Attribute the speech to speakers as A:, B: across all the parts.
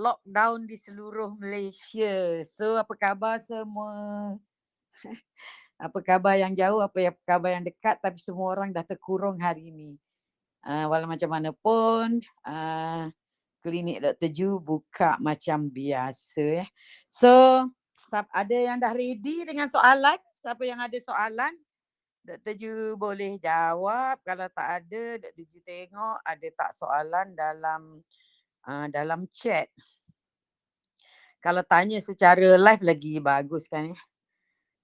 A: lockdown di seluruh Malaysia. So apa khabar semua? apa khabar yang jauh, apa yang khabar yang dekat tapi semua orang dah terkurung hari ini. Uh, walau macam mana pun uh, klinik Dr. Ju buka macam biasa. Eh. So ada yang dah ready dengan soalan? Siapa yang ada soalan? Dr. Ju boleh jawab. Kalau tak ada, Dr. Ju tengok ada tak soalan dalam uh, dalam chat. Kalau tanya secara live lagi bagus kan ya.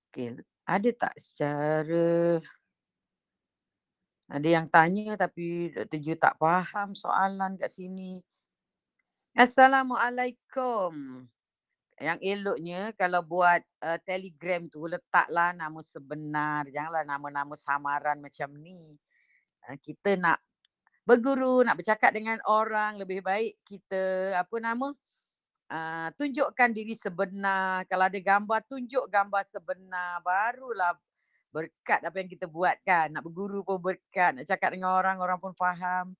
A: Okay. Ada tak secara ada yang tanya tapi Dr. Ju tak faham soalan kat sini. Assalamualaikum. Yang eloknya kalau buat uh, telegram tu letaklah nama sebenar. Janganlah nama-nama samaran macam ni. Uh, kita nak berguru, nak bercakap dengan orang. Lebih baik kita apa nama? Uh, tunjukkan diri sebenar. Kalau ada gambar, tunjuk gambar sebenar. Barulah berkat apa yang kita buat kan. Nak berguru pun berkat, nak cakap dengan orang, orang pun faham.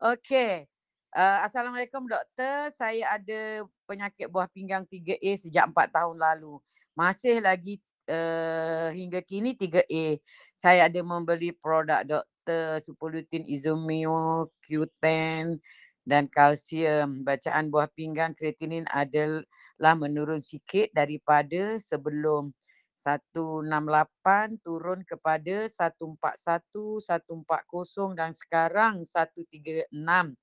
A: Okey. Uh, Assalamualaikum doktor, saya ada penyakit buah pinggang 3A sejak 4 tahun lalu. Masih lagi uh, hingga kini 3A. Saya ada membeli produk doktor Supolutin Izomio, Q10 dan kalsium. Bacaan buah pinggang kreatinin adalah menurun sikit daripada sebelum 168 turun kepada 141, 140 dan sekarang 136.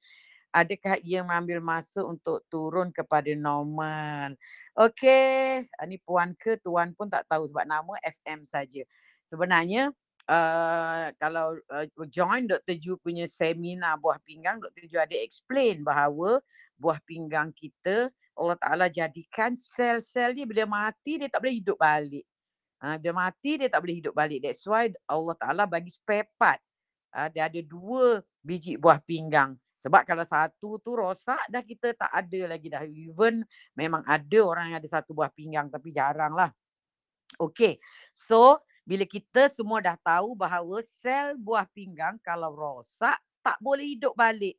A: Adakah ia mengambil masa untuk turun kepada normal? Okey, ini puan ke tuan pun tak tahu sebab nama FM saja. Sebenarnya uh, kalau uh, join Dr. Ju punya seminar buah pinggang, Dr. Ju ada explain bahawa buah pinggang kita Allah Ta'ala jadikan sel-sel ni bila mati dia tak boleh hidup balik. Ha, dia mati dia tak boleh hidup balik. That's why Allah Ta'ala bagi spare part. Ha, dia ada dua biji buah pinggang. Sebab kalau satu tu rosak dah kita tak ada lagi dah. Even memang ada orang yang ada satu buah pinggang tapi jarang lah. Okay. So bila kita semua dah tahu bahawa sel buah pinggang kalau rosak tak boleh hidup balik.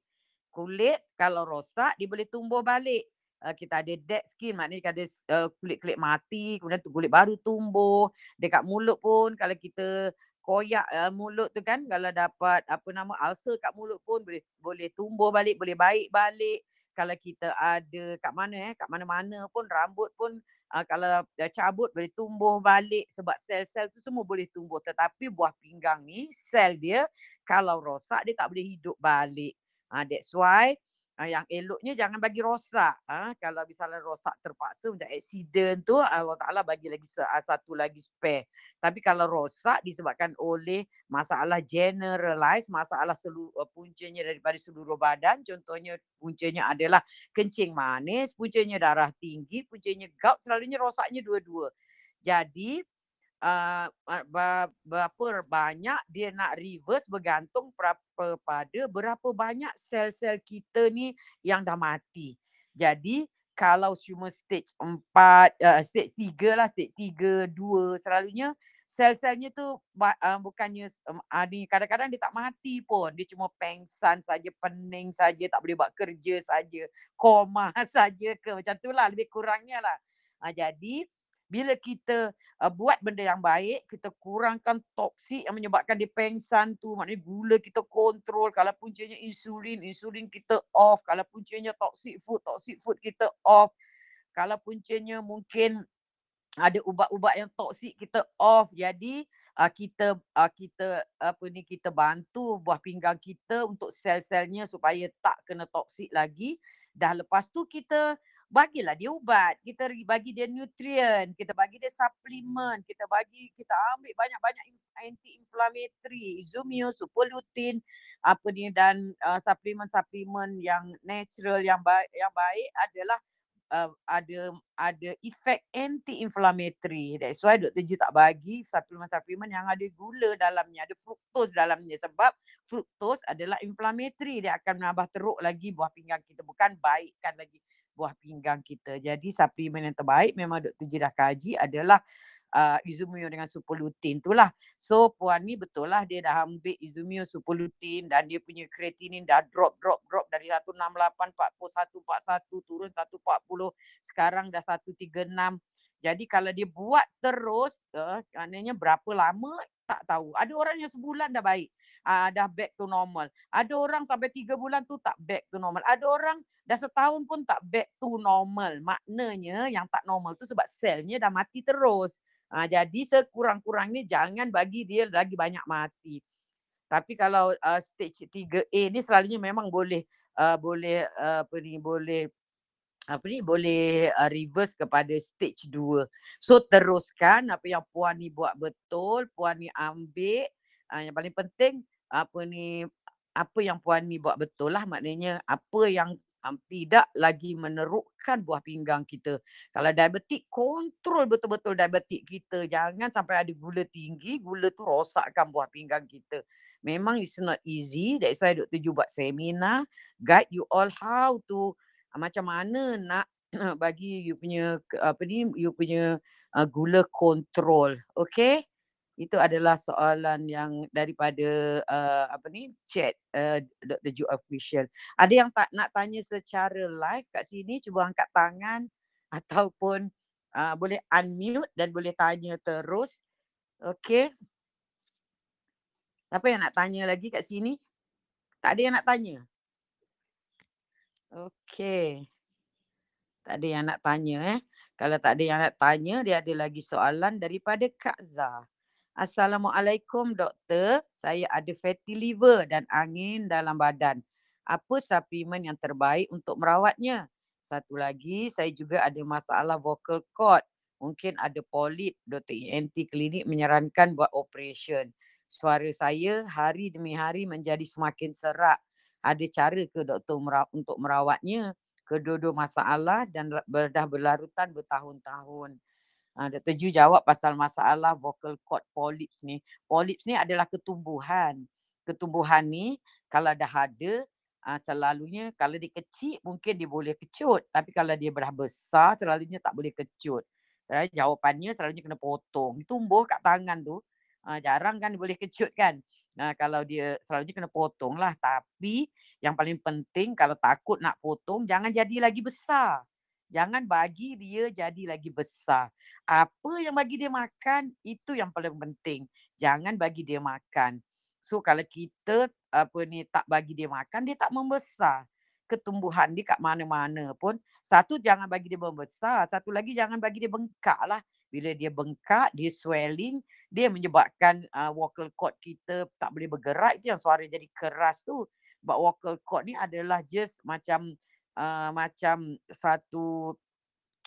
A: Kulit kalau rosak dia boleh tumbuh balik. Uh, kita ada dead skin maknanya ada uh, kulit-kulit mati kemudian tu kulit baru tumbuh. Dekat mulut pun kalau kita koyak uh, mulut tu kan kalau dapat apa nama ulcer kat mulut pun boleh boleh tumbuh balik boleh baik balik kalau kita ada kat mana eh kat mana-mana pun rambut pun uh, kalau dah cabut boleh tumbuh balik sebab sel-sel tu semua boleh tumbuh. Tetapi buah pinggang ni sel dia kalau rosak dia tak boleh hidup balik. Uh, that's why Uh, yang eloknya jangan bagi rosak. Uh, kalau misalnya rosak terpaksa macam accident tu Allah Ta'ala bagi lagi satu lagi spare. Tapi kalau rosak disebabkan oleh masalah generalize, masalah seluruh uh, puncanya daripada seluruh badan. Contohnya puncanya adalah kencing manis, puncanya darah tinggi, puncanya gout, selalunya rosaknya dua-dua. Jadi uh, berapa banyak dia nak reverse bergantung pada berapa banyak sel-sel kita ni yang dah mati. Jadi kalau cuma stage 4, uh, stage 3 lah, stage 3, 2 selalunya sel-selnya tu uh, bukannya um, uh, kadang-kadang dia tak mati pun. Dia cuma pengsan saja, pening saja, tak boleh buat kerja saja, koma saja ke macam tu lah lebih kurangnya lah. Uh, jadi bila kita uh, buat benda yang baik, kita kurangkan toksik yang menyebabkan dia pengsan tu, maknanya gula kita kontrol, kalau puncanya insulin, insulin kita off, kalau puncanya toxic food, toxic food kita off, kalau puncanya mungkin ada ubat-ubat yang toksik kita off. Jadi uh, kita uh, kita apa ni kita bantu buah pinggang kita untuk sel-selnya supaya tak kena toksik lagi. Dah lepas tu kita bagilah dia ubat, kita bagi dia nutrien, kita bagi dia suplemen, kita bagi kita ambil banyak-banyak anti-inflammatory, izumio, superlutin, apa ni dan uh, suplemen-suplemen yang natural yang baik yang baik adalah uh, ada ada efek anti-inflammatory. That's why Dr. Ji tak bagi suplemen-suplemen yang ada gula dalamnya, ada fructose dalamnya sebab fructose adalah inflammatory. Dia akan menambah teruk lagi buah pinggang kita, bukan baikkan lagi buah pinggang kita. Jadi suplemen yang terbaik memang Dr. Ji dah kaji adalah uh, Izumio dengan superlutin tu lah. So puan ni betul lah dia dah ambil Izumio superlutin dan dia punya kreatinin dah drop drop drop dari 168 41 41 turun 140 sekarang dah 136 jadi kalau dia buat terus, uh, maknanya berapa lama tak tahu. Ada orang yang sebulan dah baik. Uh, dah back to normal. Ada orang sampai tiga bulan tu tak back to normal. Ada orang dah setahun pun tak back to normal. Maknanya yang tak normal tu sebab selnya dah mati terus. Uh, jadi sekurang-kurangnya jangan bagi dia lagi banyak mati. Tapi kalau uh, stage 3A ni selalunya memang boleh uh, boleh uh, apa ni boleh apa ni boleh uh, reverse kepada stage 2. So teruskan apa yang puan ni buat betul, puan ni ambil uh, yang paling penting apa ni apa yang puan ni buat betul lah maknanya apa yang um, tidak lagi menerukkan buah pinggang kita. Kalau diabetik kontrol betul-betul diabetik kita. Jangan sampai ada gula tinggi, gula tu rosakkan buah pinggang kita. Memang it's not easy. That's why Dr. Ju buat seminar guide you all how to uh, macam mana nak bagi you punya apa ni you punya uh, gula kontrol okey itu adalah soalan yang daripada uh, apa ni chat uh, Dr. Ju official ada yang tak nak tanya secara live kat sini cuba angkat tangan ataupun uh, boleh unmute dan boleh tanya terus okey Siapa yang nak tanya lagi kat sini? Tak ada yang nak tanya? Okey. Tak ada yang nak tanya eh. Kalau tak ada yang nak tanya, dia ada lagi soalan daripada Kak Zah. Assalamualaikum doktor. Saya ada fatty liver dan angin dalam badan. Apa suplemen yang terbaik untuk merawatnya? Satu lagi, saya juga ada masalah vocal cord. Mungkin ada polip. Doktor ENT klinik menyarankan buat operation. Suara saya hari demi hari menjadi semakin serak ada cara ke doktor merawat, untuk merawatnya kedua-dua masalah dan dah berlarutan bertahun-tahun. Uh, Dr. Ju jawab pasal masalah vocal cord polyps ni. Polyps ni adalah ketumbuhan. Ketumbuhan ni kalau dah ada uh, selalunya kalau dia kecil mungkin dia boleh kecut. Tapi kalau dia dah besar selalunya tak boleh kecut. Uh, jawapannya selalunya kena potong. Tumbuh kat tangan tu Uh, jarang kan boleh kecut kan. Uh, kalau dia selalunya kena potong lah. Tapi yang paling penting kalau takut nak potong jangan jadi lagi besar. Jangan bagi dia jadi lagi besar. Apa yang bagi dia makan itu yang paling penting. Jangan bagi dia makan. So kalau kita apa ni tak bagi dia makan dia tak membesar. Ketumbuhan dia kat mana-mana pun. Satu jangan bagi dia membesar. Satu lagi jangan bagi dia bengkak lah bila dia bengkak, dia swelling, dia menyebabkan uh, vocal cord kita tak boleh bergerak. Itu yang suara jadi keras tu. Sebab vocal cord ni adalah just macam uh, macam satu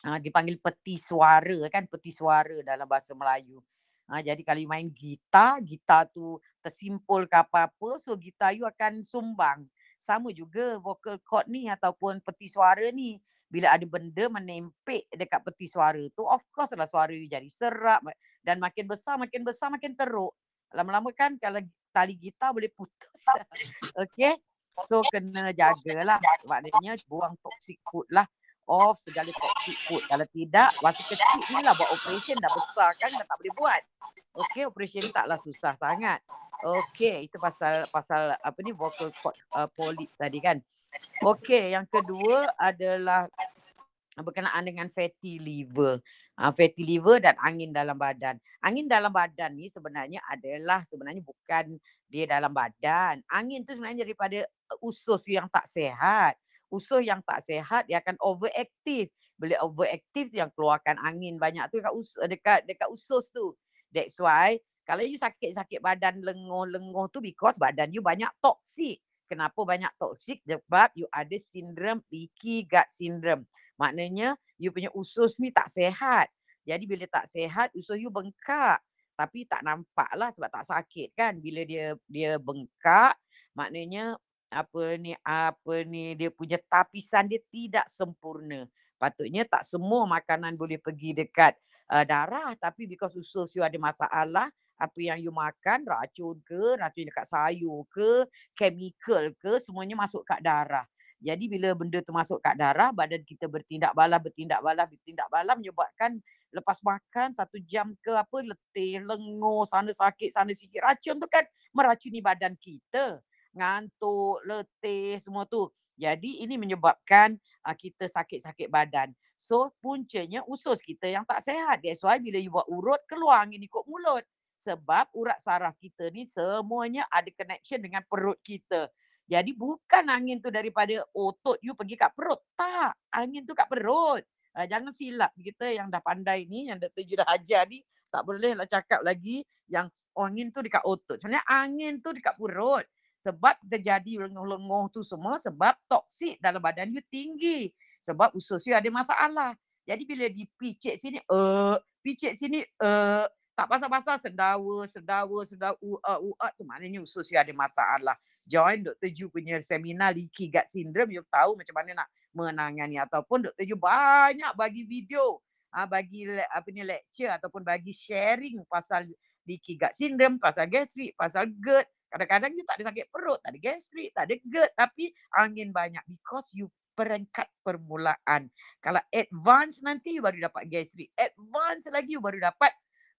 A: uh, dipanggil peti suara kan, peti suara dalam bahasa Melayu. Ha, jadi kalau main gitar, gitar tu tersimpul ke apa-apa, so gitar you akan sumbang. Sama juga vocal cord ni ataupun peti suara ni bila ada benda menempik dekat peti suara tu of course lah suara you jadi serap dan makin besar makin besar makin teruk lama-lama kan kalau tali gitar boleh putus okey so kena jagalah. Maknanya buang toxic food lah. Off segala toxic food. Kalau tidak masa kecil ni lah buat operation dah besar kan dah tak boleh buat. Okey operation taklah susah sangat. Okey itu pasal pasal apa ni vocal cord uh, polyp tadi kan. Okey, yang kedua adalah berkenaan dengan fatty liver. Uh, fatty liver dan angin dalam badan. Angin dalam badan ni sebenarnya adalah sebenarnya bukan dia dalam badan. Angin tu sebenarnya daripada usus yang tak sehat. Usus yang tak sehat dia akan overactive. Bila overactive yang keluarkan angin banyak tu dekat usus, dekat dekat usus tu. That's why kalau you sakit-sakit badan lenguh-lenguh tu because badan you banyak toksik. Kenapa banyak toksik? Sebab you ada sindrom leaky gut syndrome. Maknanya you punya usus ni tak sehat. Jadi bila tak sehat, usus you bengkak. Tapi tak nampak lah sebab tak sakit kan. Bila dia dia bengkak, maknanya apa ni apa ni dia punya tapisan dia tidak sempurna. Patutnya tak semua makanan boleh pergi dekat uh, darah tapi because usus you ada masalah, apa yang you makan, racun ke, racun dekat sayur ke, chemical ke, semuanya masuk kat darah. Jadi bila benda tu masuk kat darah, badan kita bertindak balas, bertindak balas, bertindak balas menyebabkan lepas makan satu jam ke apa letih, lengur, sana sakit, sana sikit. Racun tu kan meracuni badan kita. Ngantuk, letih, semua tu. Jadi ini menyebabkan uh, kita sakit-sakit badan. So puncanya usus kita yang tak sehat. That's why bila you buat urut, keluar angin ikut mulut. Sebab urat saraf kita ni semuanya ada connection dengan perut kita. Jadi bukan angin tu daripada otot you pergi kat perut. Tak. Angin tu kat perut. Uh, jangan silap kita yang dah pandai ni, yang Dr. Ju dah ajar ni. Tak boleh lah cakap lagi yang oh, angin tu dekat otot. Sebenarnya angin tu dekat perut. Sebab terjadi lenguh-lenguh tu semua sebab toksik dalam badan you tinggi. Sebab usus you ada masalah. Jadi bila dipicit sini, uh, picit sini, uh, tak pasal-pasal sendawa, sendawa, sendawa, uat, uat tu maknanya usus you ada masalah join Dr. Ju punya seminar leaky gut syndrome you tahu macam mana nak menangani ataupun Dr. Ju banyak bagi video ah bagi apa ni lecture ataupun bagi sharing pasal leaky gut syndrome pasal gastrik pasal GERD kadang-kadang you tak ada sakit perut tak ada gastrik tak ada GERD tapi angin banyak because you peringkat permulaan kalau advance nanti you baru dapat gastrik advance lagi you baru dapat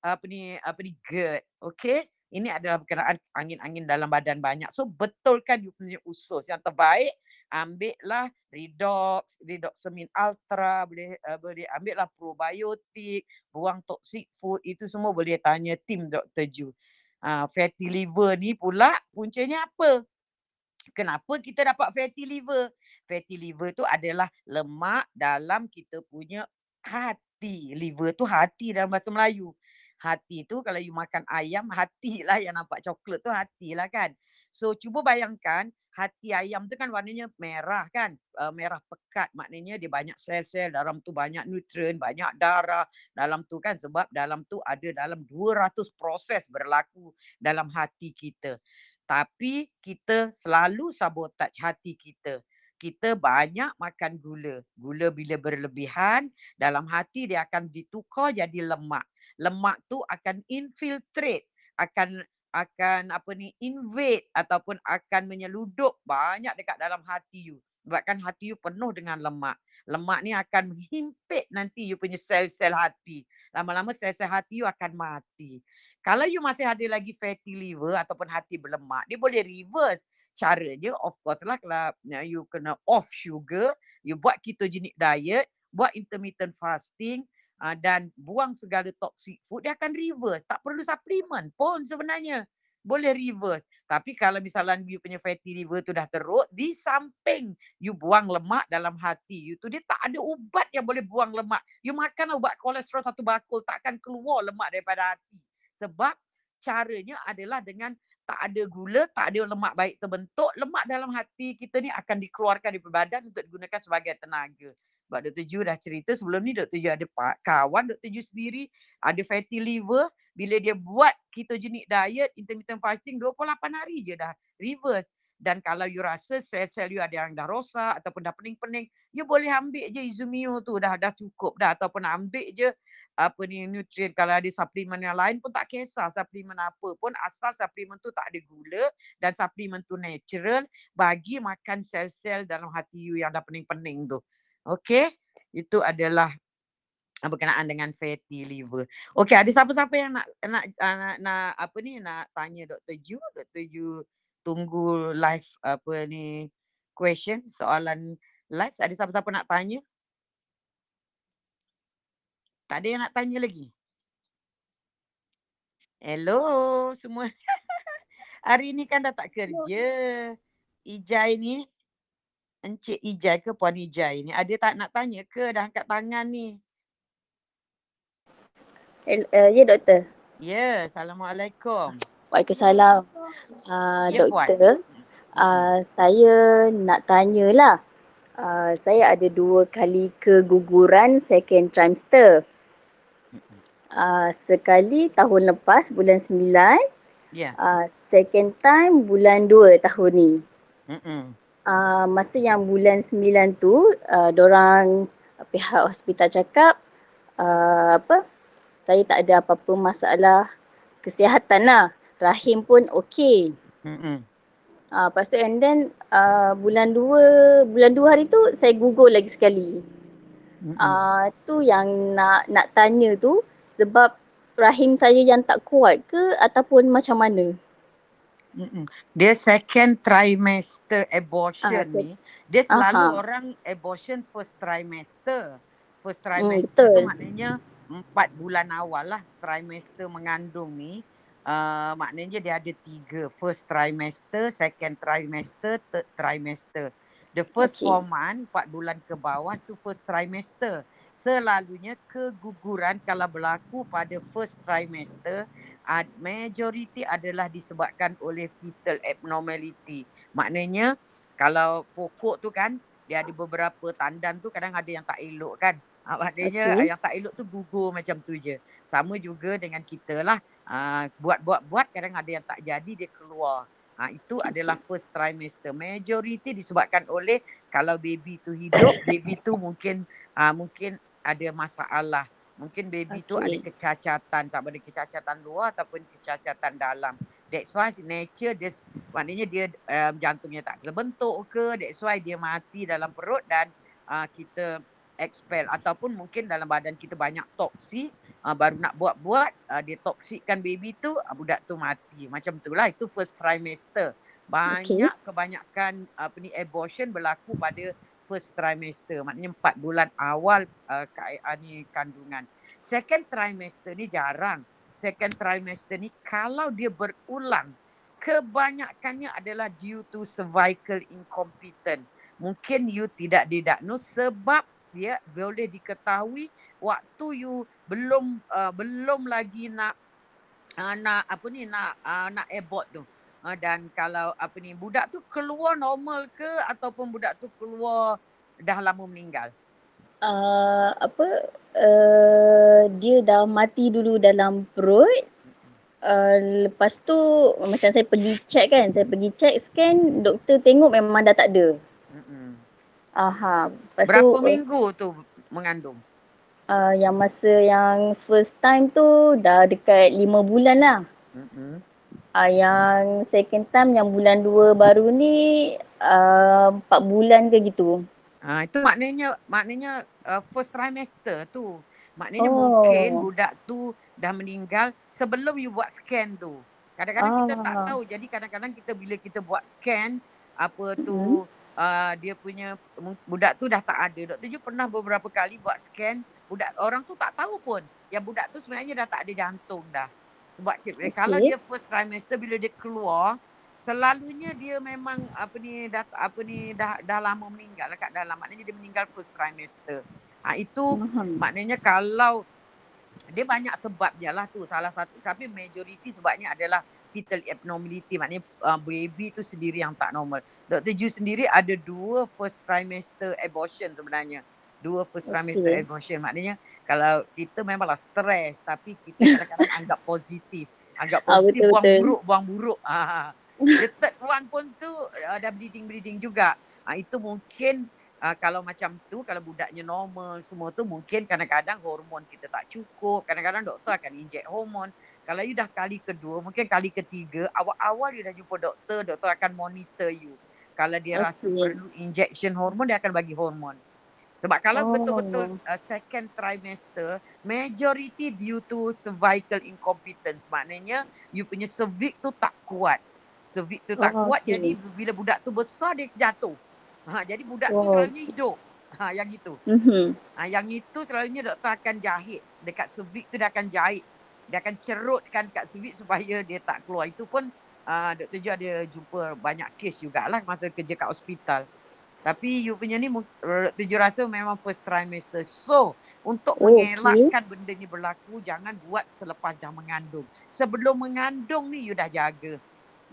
A: apa ni apa ni GERD okay ini adalah berkenaan angin-angin dalam badan banyak. So betulkan you punya usus. Yang terbaik ambillah redox, redoxamin ultra, boleh uh, boleh ambillah probiotik, buang toxic food. Itu semua boleh tanya tim Dr. Ju. Uh, fatty liver ni pula puncanya apa? Kenapa kita dapat fatty liver? Fatty liver tu adalah lemak dalam kita punya hati. Liver tu hati dalam bahasa Melayu hati tu kalau you makan ayam hati lah yang nampak coklat tu hati lah kan. So cuba bayangkan hati ayam tu kan warnanya merah kan uh, merah pekat. Maknanya dia banyak sel-sel dalam tu banyak nutrien banyak darah. Dalam tu kan sebab dalam tu ada dalam 200 proses berlaku dalam hati kita. Tapi kita selalu sabotaj hati kita. Kita banyak makan gula. Gula bila berlebihan dalam hati dia akan ditukar jadi lemak lemak tu akan infiltrate akan akan apa ni invade ataupun akan menyeludup banyak dekat dalam hati you. Sebabkan hati you penuh dengan lemak. Lemak ni akan menghimpit nanti you punya sel-sel hati. Lama-lama sel-sel hati you akan mati. Kalau you masih ada lagi fatty liver ataupun hati berlemak dia boleh reverse caranya. Of course lah kalau you kena off sugar you buat ketogenic diet buat intermittent fasting uh, dan buang segala toxic food dia akan reverse. Tak perlu suplemen pun sebenarnya. Boleh reverse. Tapi kalau misalnya you punya fatty liver tu dah teruk di samping you buang lemak dalam hati you tu dia tak ada ubat yang boleh buang lemak. You makan ubat kolesterol satu bakul takkan keluar lemak daripada hati. Sebab caranya adalah dengan tak ada gula, tak ada lemak baik terbentuk, lemak dalam hati kita ni akan dikeluarkan di badan untuk digunakan sebagai tenaga. Sebab Dr. Ju dah cerita sebelum ni Dr. Ju ada kawan Dr. Ju sendiri ada fatty liver. Bila dia buat ketogenic diet, intermittent fasting 28 hari je dah reverse. Dan kalau you rasa sel-sel you ada yang dah rosak ataupun dah pening-pening, you boleh ambil je Izumio tu dah dah cukup dah ataupun ambil je apa ni nutrien kalau ada suplemen yang lain pun tak kisah suplemen apa pun asal suplemen tu tak ada gula dan suplemen tu natural bagi makan sel-sel dalam hati you yang dah pening-pening tu. Okey, itu adalah berkenaan dengan fatty liver. Okey, ada siapa-siapa yang nak nak, uh, nak nak apa ni nak tanya Dr. Ju? Dr. Ju tunggu live apa ni question soalan live. Ada siapa-siapa nak tanya? Tak ada yang nak tanya lagi. Hello semua. Hari ni kan dah tak kerja. Ijai ni Encik Ijai ke Puan Ijai ni ada tak nak tanya ke dah angkat tangan ni?
B: Uh, ya doktor.
A: Ya, Assalamualaikum.
B: Waalaikumsalam. Uh, ya, doktor, uh, saya nak tanyalah. Uh, saya ada dua kali keguguran second trimester. Uh, sekali tahun lepas bulan sembilan. Ya. Yeah. Uh, second time bulan dua tahun ni. Mm-mm uh, masa yang bulan sembilan tu uh, orang pihak hospital cakap uh, apa saya tak ada apa-apa masalah kesihatan lah rahim pun okey. Mm-hmm. Ah, lepas tu and then uh, bulan dua, bulan dua hari tu saya google lagi sekali. Ah, uh, tu yang nak nak tanya tu sebab rahim saya yang tak kuat ke ataupun macam mana?
A: Mm-mm. Dia second trimester abortion ah, ni, dia selalu Aha. orang abortion first trimester. First hmm, trimester mm, tu maknanya empat bulan awal lah trimester mengandung ni uh, maknanya dia ada tiga first trimester, second trimester, third trimester. The first okay. four month, empat bulan ke bawah tu first trimester. Selalunya keguguran kalau berlaku pada first trimester, uh, majority adalah disebabkan oleh fetal abnormality. Maknanya kalau pokok tu kan, dia ada beberapa tandan tu kadang ada yang tak elok kan. Uh, maknanya okay. yang tak elok tu gugur macam tu je. Sama juga dengan kita lah. Uh, buat-buat-buat kadang ada yang tak jadi dia keluar. Ha, itu okay. adalah first trimester. Majority disebabkan oleh kalau baby tu hidup, baby tu mungkin uh, mungkin ada masalah. Mungkin baby okay. tu ada kecacatan sama ada kecacatan luar ataupun kecacatan dalam. That's why nature dia maknanya dia um, jantungnya tak terbentuk ke. That's why dia mati dalam perut dan uh, kita expel ataupun mungkin dalam badan kita banyak toksik uh, baru nak buat-buat uh, dia toksikkan baby tu uh, budak tu mati macam itulah itu first trimester banyak okay. kebanyakan apa ni abortion berlaku pada first trimester maknanya empat bulan awal uh, uh, ni kandungan. Second trimester ni jarang. Second trimester ni kalau dia berulang kebanyakannya adalah due to cervical incompetent. Mungkin you tidak didiagnose sebab dia boleh diketahui waktu you belum uh, belum lagi nak uh, nak apa ni nak uh, nak abort tu uh, dan kalau apa ni budak tu keluar normal ke ataupun budak tu keluar dah lama meninggal
B: uh, apa uh, dia dah mati dulu dalam perut uh, lepas tu macam saya pergi check kan saya pergi check scan doktor tengok memang dah tak ada
A: Aha. Lepas Berapa tu, minggu tu mengandung?
B: Uh, yang masa yang first time tu dah dekat lima bulan lah. Mm-hmm. Uh, yang second time yang bulan dua baru ni uh, empat bulan ke gitu.
A: Uh, itu maknanya maknanya uh, first trimester tu. Maknanya oh. mungkin budak tu dah meninggal sebelum you buat scan tu. Kadang-kadang ah. kita tak ah. tahu. Jadi kadang-kadang kita bila kita buat scan apa tu mm-hmm uh, dia punya budak tu dah tak ada. Doktor Ju pernah beberapa kali buat scan budak orang tu tak tahu pun yang budak tu sebenarnya dah tak ada jantung dah. Sebab okay. kalau dia first trimester bila dia keluar selalunya dia memang apa ni dah apa ni dah dah lama meninggal kat dalam maknanya dia meninggal first trimester. Ha itu uh-huh. maknanya kalau dia banyak sebabnya lah tu salah satu tapi majoriti sebabnya adalah fetal abnormality maknanya uh, baby tu sendiri yang tak normal. Dr. Ju sendiri ada dua first trimester abortion sebenarnya. Dua first trimester okay. abortion maknanya kalau kita memanglah stres tapi kita kadang-kadang anggap positif. Anggap ah, positif ah, buang buruk buang buruk. Ha. The third one pun tu uh, dah bleeding-bleeding juga. Ha, itu mungkin uh, kalau macam tu kalau budaknya normal semua tu mungkin kadang-kadang hormon kita tak cukup. Kadang-kadang doktor akan inject hormon. Kalau you dah kali kedua, mungkin kali ketiga, awal-awal you dah jumpa doktor, doktor akan monitor you. Kalau dia okay. rasa perlu injection hormon, dia akan bagi hormon. Sebab kalau oh. betul-betul uh, second trimester, majority due to cervical incompetence. Maknanya, you punya cervix tu tak kuat. Cervix tu tak oh, kuat, okay. jadi bila budak tu besar, dia jatuh. Ha, jadi budak oh. tu selalunya hidup. Ha, yang itu. Mm-hmm. Ha, yang itu selalunya doktor akan jahit. Dekat cervix tu dia akan jahit dia akan cerutkan kat cervix supaya dia tak keluar. Itu pun uh, Dr. Jo ada jumpa banyak kes jugalah masa kerja kat hospital. Tapi you punya ni Dr. Jo rasa memang first trimester. So untuk oh, mengelakkan okay. benda ni berlaku jangan buat selepas dah mengandung. Sebelum mengandung ni you dah jaga.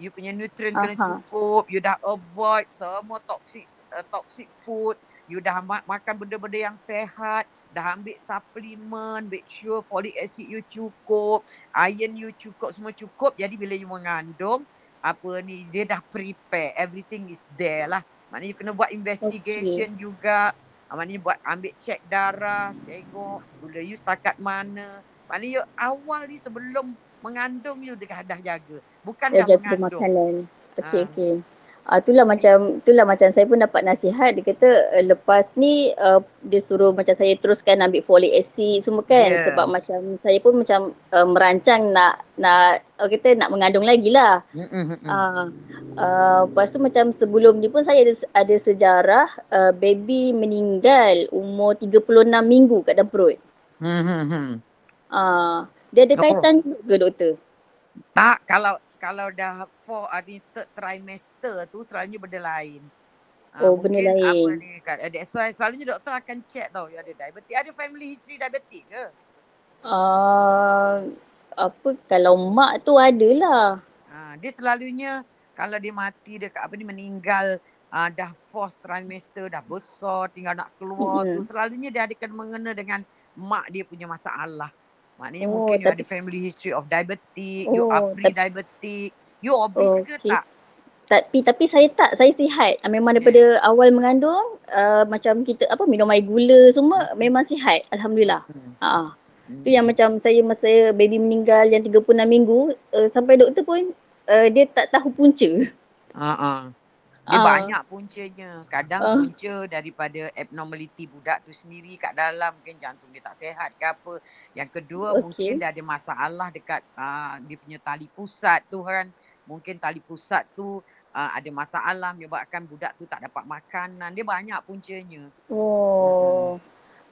A: You punya nutrient uh-huh. kena cukup. You dah avoid semua toxic uh, toxic food. You dah ma- makan benda-benda yang sehat dah ambil suplemen, make sure folic acid you cukup, iron you cukup, semua cukup. Jadi bila you mengandung, apa ni, dia dah prepare. Everything is there lah. Maknanya you kena buat investigation okay. juga. Ah, maknanya buat ambil cek darah, tengok bila you setakat mana. Maknanya you, awal ni sebelum mengandung you dah, dah jaga. Bukan dah, dah jaga mengandung.
B: makanan. Okay, ha. Ah itulah macam itulah macam saya pun dapat nasihat dia kata uh, lepas ni uh, dia suruh macam saya teruskan ambil folic acid semua kan yeah. sebab macam saya pun macam uh, merancang nak nak uh, kita nak mengandung lagi lah. Mm-hmm. Uh, uh, lepas tu macam sebelum ni pun saya ada, ada sejarah uh, baby meninggal umur 36 minggu kat dalam perut. Mm-hmm. Uh, dia ada kaitan ke doktor?
A: Tak, kalau kalau dah for hari third trimester tu selalunya benda lain.
B: Ah, oh, uh, benda lain. Apa ni
A: kan. That's why selalunya doktor akan check tau you ada diabetes. Ada family history diabetes ke?
B: Uh, apa kalau mak tu adalah.
A: Uh, dia selalunya kalau dia mati dekat apa ni meninggal uh, dah fourth trimester dah besar tinggal nak keluar mm-hmm. tu selalunya dia akan mengena dengan mak dia punya masalah. Maknanya oh, mungkin tapi... you ada family history of diabetic, oh, you are pre-diabetic, you obese okay. ke tak?
B: Tapi tapi saya tak, saya sihat. Ah, memang daripada yeah. awal mengandung uh, macam kita apa minum air gula semua hmm. memang sihat. Alhamdulillah. Hmm. Ha. Hmm. Tu yang macam saya masa baby meninggal yang 36 minggu uh, sampai doktor pun uh, dia tak tahu punca.
A: Ha ah. Dia uh. banyak puncanya. Kadang uh. punca daripada abnormality budak tu sendiri kat dalam mungkin jantung dia tak sihat ke apa. Yang kedua okay. mungkin dia ada masalah dekat uh, dia punya tali pusat tu kan. Mungkin tali pusat tu uh, ada masalah menyebabkan budak tu tak dapat makanan. Dia banyak puncanya. Oh.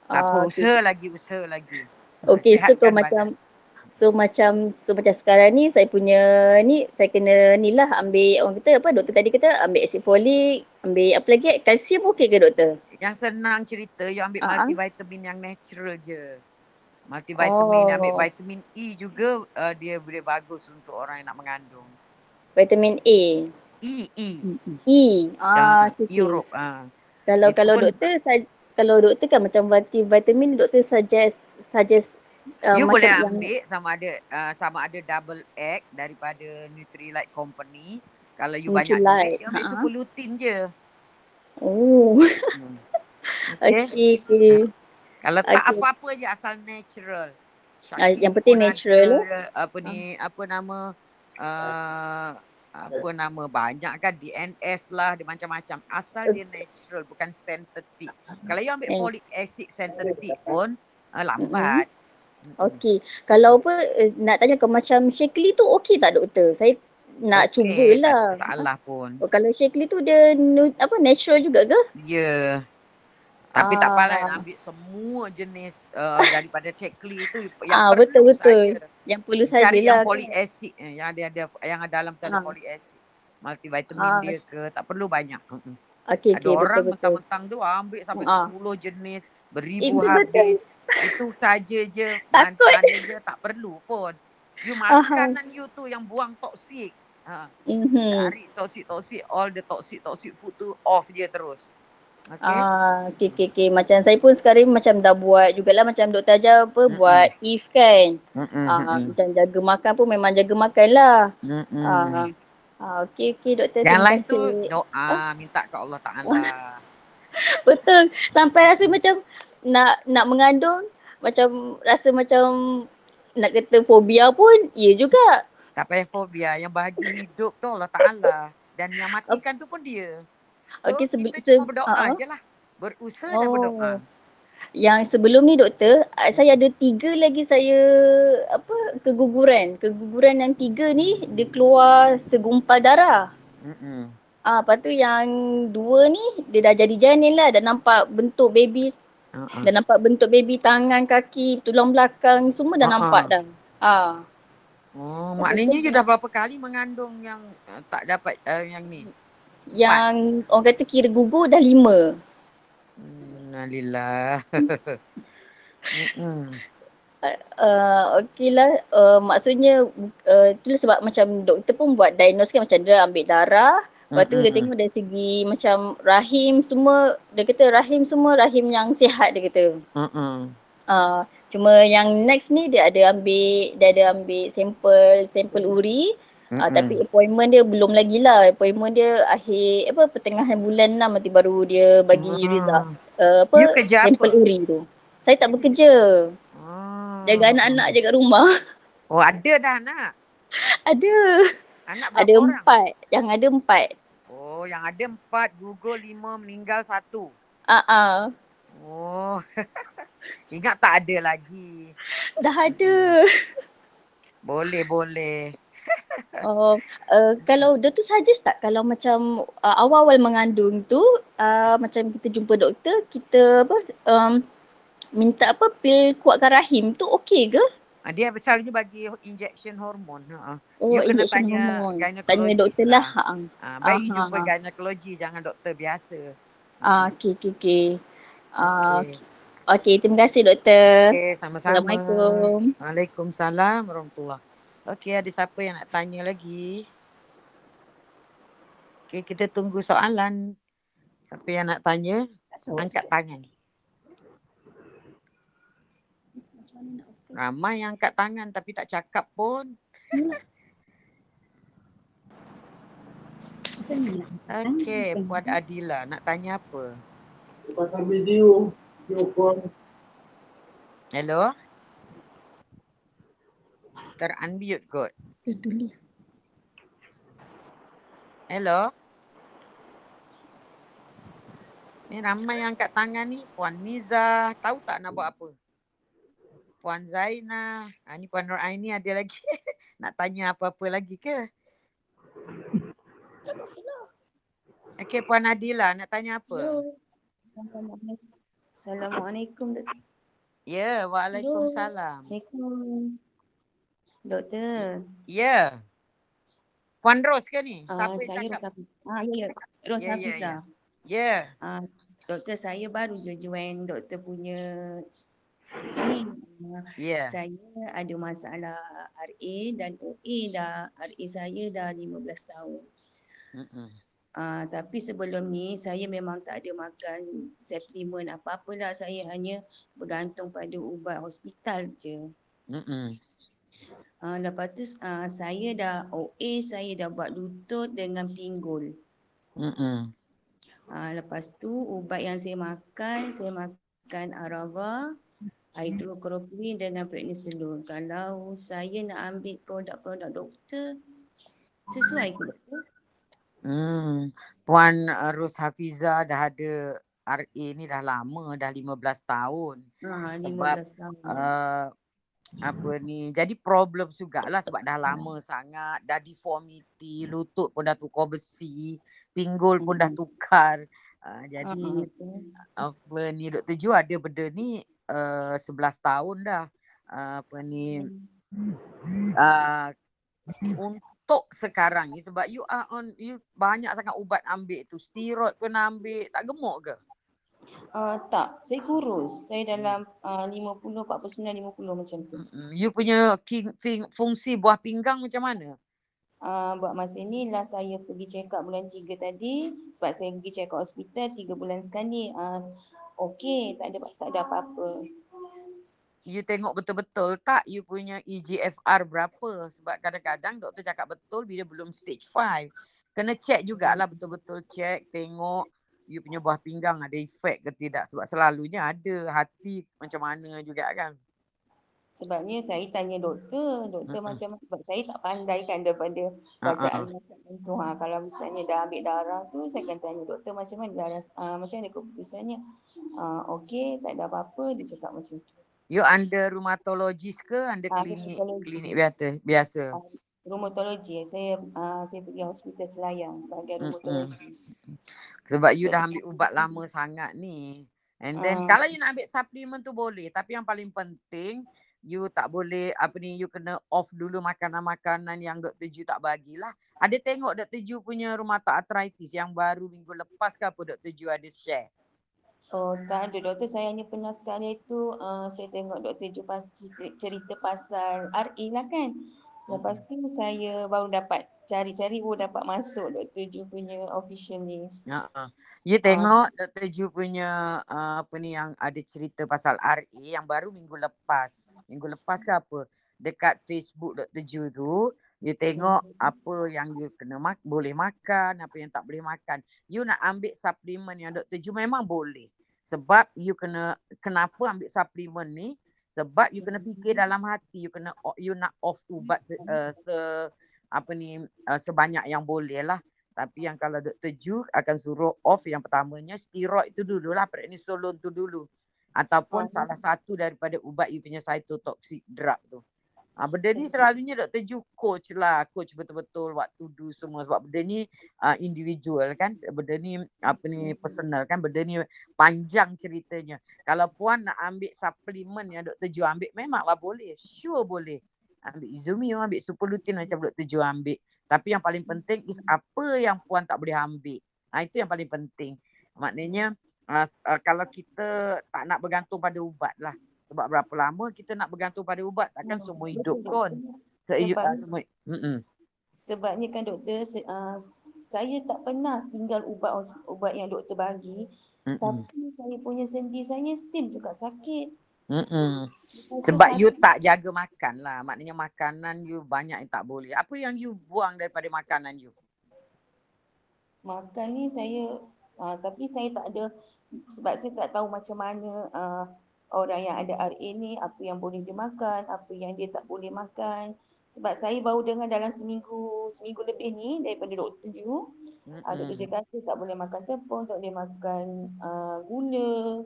A: Hmm. Apa uh, usaha okay. lagi usaha lagi.
B: Okey so kau macam So macam so macam sekarang ni saya punya ni saya kena ni lah ambil orang kata apa doktor tadi kata ambil acid folic, ambil apa lagi kalsium okey ke doktor?
A: Yang senang cerita you ambil uh-huh. multivitamin yang natural je. Multivitamin oh. ambil vitamin E juga uh, dia boleh bagus untuk orang yang nak mengandung.
B: Vitamin A.
A: E E.
B: E. Ah uh, Europe ah. Kalau Itu kalau pun, doktor kalau doktor kan macam vitamin doktor suggest suggest
A: uh, you boleh ambil yang... sama ada uh, sama ada double egg daripada Nutrilite Company. Kalau you Nutrilite. banyak duit, ambil uh-huh. lutin je.
B: Oh. Hmm. Okay. okay.
A: Kalau tak okay. apa-apa je asal natural.
B: Uh, yang penting natural.
A: Ada, apa ni, uh. apa nama, uh, apa nama banyak kan DNS lah dia macam-macam asal dia natural bukan synthetic kalau you ambil folic acid synthetic pun uh, lambat mm-hmm.
B: Okey. Kalau apa eh, nak tanya ke macam Shakely tu okey tak doktor? Saya nak okay, cubalah.
A: Tak salah pun.
B: Oh, kalau Shakely tu dia apa natural juga ke?
A: Ya. Yeah. Tapi ah. tak apalah nak ambil semua jenis uh, daripada Shakely tu yang ah, betul, betul. saja.
B: Yang perlu sajalah. Cari
A: yang folic acid eh, yang ada ada yang ada dalam tadi ah. folic acid. Multivitamin ah. dia ke tak perlu banyak.
B: Okey okey
A: betul betul. Ada orang mentang-mentang tu ambil sampai ah. 10 jenis beribu eh, habis. Betul. Itu saja je. Takut. Mana je tak perlu pun. You makanan uh-huh. you tu yang buang toksik. Ha. Mm-hmm. Cari toksik-toksik. All the toksik-toksik food tu off je terus.
B: Okay. Ah, okay, okay, okay. Macam saya pun sekarang macam dah buat jugalah macam doktor ajar apa mm-hmm. buat if kan. Mm-hmm. Ah, macam jaga makan pun memang jaga makan lah. Mm-hmm. Ah, ah, okay, okay doktor.
A: Yang lain tu doa oh. minta ke Allah Ta'ala.
B: Betul. Sampai rasa macam nak nak mengandung macam rasa macam nak kata fobia pun ya juga.
A: Tak payah fobia. Yang bahagi hidup tu Allah Ta'ala. Dan yang matikan tu pun dia. So okay, kita cuma berdoa uh-huh. je lah. Berusaha oh. dan berdoa.
B: Yang sebelum ni doktor, saya ada tiga lagi saya apa keguguran. Keguguran yang tiga ni dia keluar segumpal darah. Mm-mm. Ah, lepas tu yang dua ni dia dah jadi janin lah. Dah nampak bentuk baby Uh-huh. Dah nampak bentuk baby tangan, kaki, tulang belakang semua dah uh-huh. nampak dah. Ha.
A: Oh, maknanya you dah berapa kali mengandung yang uh, tak dapat uh, yang ni?
B: Yang Empat. orang kata kira gugur dah lima. Hmm, uh, uh, okay lah. Uh, maksudnya uh, itulah sebab macam doktor pun buat diagnose kan macam dia ambil darah. Lepas tu dia tengok dari segi macam rahim semua, dia kata rahim semua rahim yang sihat dia kata. Uh, cuma yang next ni dia ada ambil, dia ada ambil sampel, sampel uri. Uh, tapi appointment dia belum lagi lah. Appointment dia akhir, apa, pertengahan bulan lah nanti baru dia bagi uh result. Uh, apa, sampel apa? uri tu. Saya tak bekerja. Uh. Jaga anak-anak, jaga rumah.
A: Oh ada dah anak?
B: ada. Anak ada orang? empat. Yang ada empat.
A: Oh yang ada empat, gugur lima, meninggal satu.
B: Ah uh -uh.
A: Oh. Ingat tak ada lagi.
B: Dah ada.
A: Boleh, boleh.
B: Oh, uh, kalau doktor suggest tak kalau macam uh, awal-awal mengandung tu uh, macam kita jumpa doktor, kita apa um, minta apa pil kuatkan rahim tu okey ke?
A: Uh, dia selalunya bagi injection hormon. Uh.
B: Oh,
A: you kena
B: injection
A: tanya
B: hormon. Tanya doktor lah.
A: lah. Uh, baik uh, jumpa uh, jangan doktor biasa.
B: Ah, uh, okey okey okey. Uh, okay. okay, terima kasih doktor.
A: Okay, sama-sama.
B: Assalamualaikum.
A: Waalaikumsalam warahmatullahi Okey, ada siapa yang nak tanya lagi? Okey, kita tunggu soalan. Siapa yang nak tanya? Angkat tangan. Ramai yang angkat tangan tapi tak cakap pun. Okey, Puan Adila nak tanya apa?
C: Pasal video, video call.
A: Hello? ter-unmute kot. Hello. Ni ramai yang angkat tangan ni. Puan Miza. Tahu tak nak buat apa? Puan Zaina. Ha, ni Puan Nur Aini ada lagi. nak tanya apa-apa lagi ke? Okey Puan Adila nak tanya apa?
D: Assalamualaikum.
A: Ya, yeah, waalaikumsalam.
D: Assalamualaikum. Doktor.
A: Ya. Yeah. Puan Ros ke ni?
D: Uh, Siapa saya Ros Hafiza. Ah, ya, ya. Ros yeah, Hafiza. Ya.
A: Yeah, yeah.
D: uh, doktor, saya baru je join doktor punya ni.
A: Yeah.
D: Saya ada masalah RA dan OA dah. RA saya dah 15 tahun. Mm-mm. Uh, tapi sebelum ni saya memang tak ada makan suplemen apa-apa lah. Saya hanya bergantung pada ubat hospital je. Mm-mm. Uh, lepas tu uh, saya dah OA, saya dah buat lutut dengan pinggul. Mm-mm. Uh, lepas tu ubat yang saya makan, saya makan Arava, hydrochloroquine dengan prednisolone. Kalau saya nak ambil produk-produk doktor, sesuai ke doktor?
A: Hmm. Puan Ros Hafiza dah ada RA ni dah lama, dah 15 tahun.
D: Ha, 15 Sebab, tahun. Uh,
A: apa ni jadi problem jugalah sebab dah lama sangat dah deformity lutut pun dah tukar besi pinggul pun dah tukar uh, jadi uh, apa ni doktor Ju ada benda ni uh, 11 tahun dah uh, apa ni uh, untuk sekarang ni sebab you are on you banyak sangat ubat ambil tu steroid pun ambil tak gemuk ke
D: Uh, tak, saya kurus. Saya dalam uh, 50, 49, 50 macam tu.
A: You punya king, fing, fungsi buah pinggang macam mana?
D: Uh, buat masa ni lah saya pergi check up bulan 3 tadi. Sebab saya pergi check up hospital 3 bulan sekali. Uh, Okey, tak ada tak ada apa-apa.
A: You tengok betul-betul tak you punya EGFR berapa? Sebab kadang-kadang doktor cakap betul bila belum stage 5. Kena check jugalah betul-betul check, tengok you punya buah pinggang ada efek ke tidak sebab selalunya ada hati macam mana juga kan
D: sebabnya saya tanya doktor doktor uh-huh. macam sebab saya tak pandai kan daripada bacaan uh-huh. tu ha kalau misalnya dah ambil darah tu saya akan tanya doktor macam mana darah uh, macam mana keputusannya uh, okey tak ada apa-apa dia cakap macam tu
A: you under rheumatologist ke under uh, klinik klinik biasa biasa uh,
D: rheumatologi saya uh, saya pergi hospital Selayang bahagian rheumatologi
A: sebab you dah ambil ubat lama sangat ni. And then uh. kalau you nak ambil suplemen tu boleh. Tapi yang paling penting you tak boleh apa ni you kena off dulu makanan-makanan yang Dr. Ju tak bagilah. Ada tengok Dr. Ju punya rheumatoid arthritis yang baru minggu lepas ke apa Dr. Ju ada share?
D: Oh tak ada doktor saya hanya pernah sekali itu uh, saya tengok Dr. Ju pas cerita pasal RE lah kan. Lepas tu saya baru dapat cari-cari pun dapat masuk Dr. Ju punya official ni.
A: Ya. Uh, you tengok uh. Dr. Ju punya uh, apa ni yang ada cerita pasal RA yang baru minggu lepas. Minggu lepas ke apa? Dekat Facebook Dr. Ju tu, you tengok hmm. apa yang you kena mak boleh makan, apa yang tak boleh makan. You nak ambil suplemen yang Dr. Ju memang boleh. Sebab you kena kenapa ambil suplemen ni? sebab you kena fikir dalam hati you kena you nak off ubat se, uh, se apa ni uh, sebanyak yang boleh lah Tapi yang kalau Dr. Ju akan suruh off yang pertamanya steroid tu dulu lah prednisolone tu dulu. Ataupun
D: Oh.
A: salah satu daripada ubat you punya cytotoxic drug tu. Ha, benda ni selalunya Dr. Ju coach lah. Coach betul-betul what to do semua. Sebab benda ni uh, individual kan. Benda ni apa ni personal kan. Benda ni panjang ceritanya. Kalau puan nak ambil suplemen yang Dr. Ju ambil memanglah boleh. Sure boleh. Ambil Izumi, ambil super lutein macam Dr. Ju ambil. Tapi yang paling penting is apa yang puan tak boleh ambil. Ha, itu yang paling penting. Maknanya uh, uh, kalau kita tak nak bergantung pada ubat lah. Sebab berapa lama kita nak bergantung pada ubat takkan
D: Hmm,
A: semua hidup
D: doktor.
A: kon. Seiyu,
D: Sebab-
A: uh, semua. Mm-mm.
D: Sebabnya kan doktor, se- uh, saya tak pernah tinggal ubat ubat yang doktor bagi.
A: Mm-mm.
D: Tapi saya punya sendi saya still juga sakit.
A: Mm-mm. Sebab
D: saya-
A: you tak jaga makan lah. Maknanya makanan you banyak yang tak boleh. Apa yang you buang daripada makanan you?
D: makan ni saya uh, tapi saya tak ada sebab saya tak tahu macam mana uh, orang yang ada RA ni apa yang boleh dia makan, apa yang dia tak boleh makan. Sebab saya baru dengar dalam seminggu seminggu lebih ni daripada doktor Ju, uh, doktor Ju kata tak boleh makan tepung, tak boleh makan uh, gula.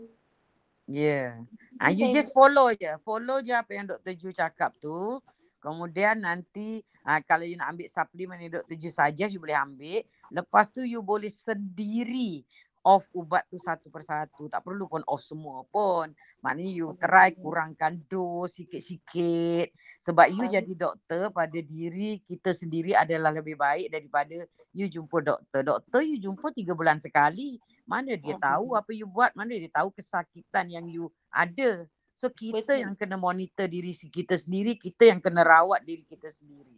A: Yeah. Ah,
D: Itu
A: you
D: saya
A: just follow je. Follow je apa yang Dr. Ju cakap tu. Kemudian nanti ah, kalau you nak ambil suplemen yang Dr. Ju saja you boleh ambil. Lepas tu you boleh sendiri off ubat tu satu persatu. Tak perlu pun off semua pun. Maknanya you try kurangkan dos sikit-sikit. Sebab you jadi doktor pada diri kita sendiri adalah lebih baik daripada you jumpa doktor. Doktor you jumpa tiga bulan sekali. Mana dia
D: Ah,
A: tahu apa you buat, mana dia tahu kesakitan yang you ada. So kita
D: Betul.
A: yang kena monitor diri si- kita sendiri, kita yang kena rawat diri kita sendiri.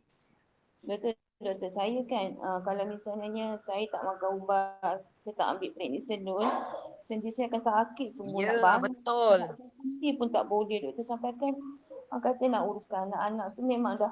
D: Betul doktor saya kan uh, kalau misalnya saya tak makan ubat, saya tak ambil prednisolone, sendi saya akan sakit semua nak
A: Ya,
D: bangun.
A: betul.
D: Nak berhenti pun tak boleh doktor sampaikan uh, kata nak uruskan anak-anak tu memang dah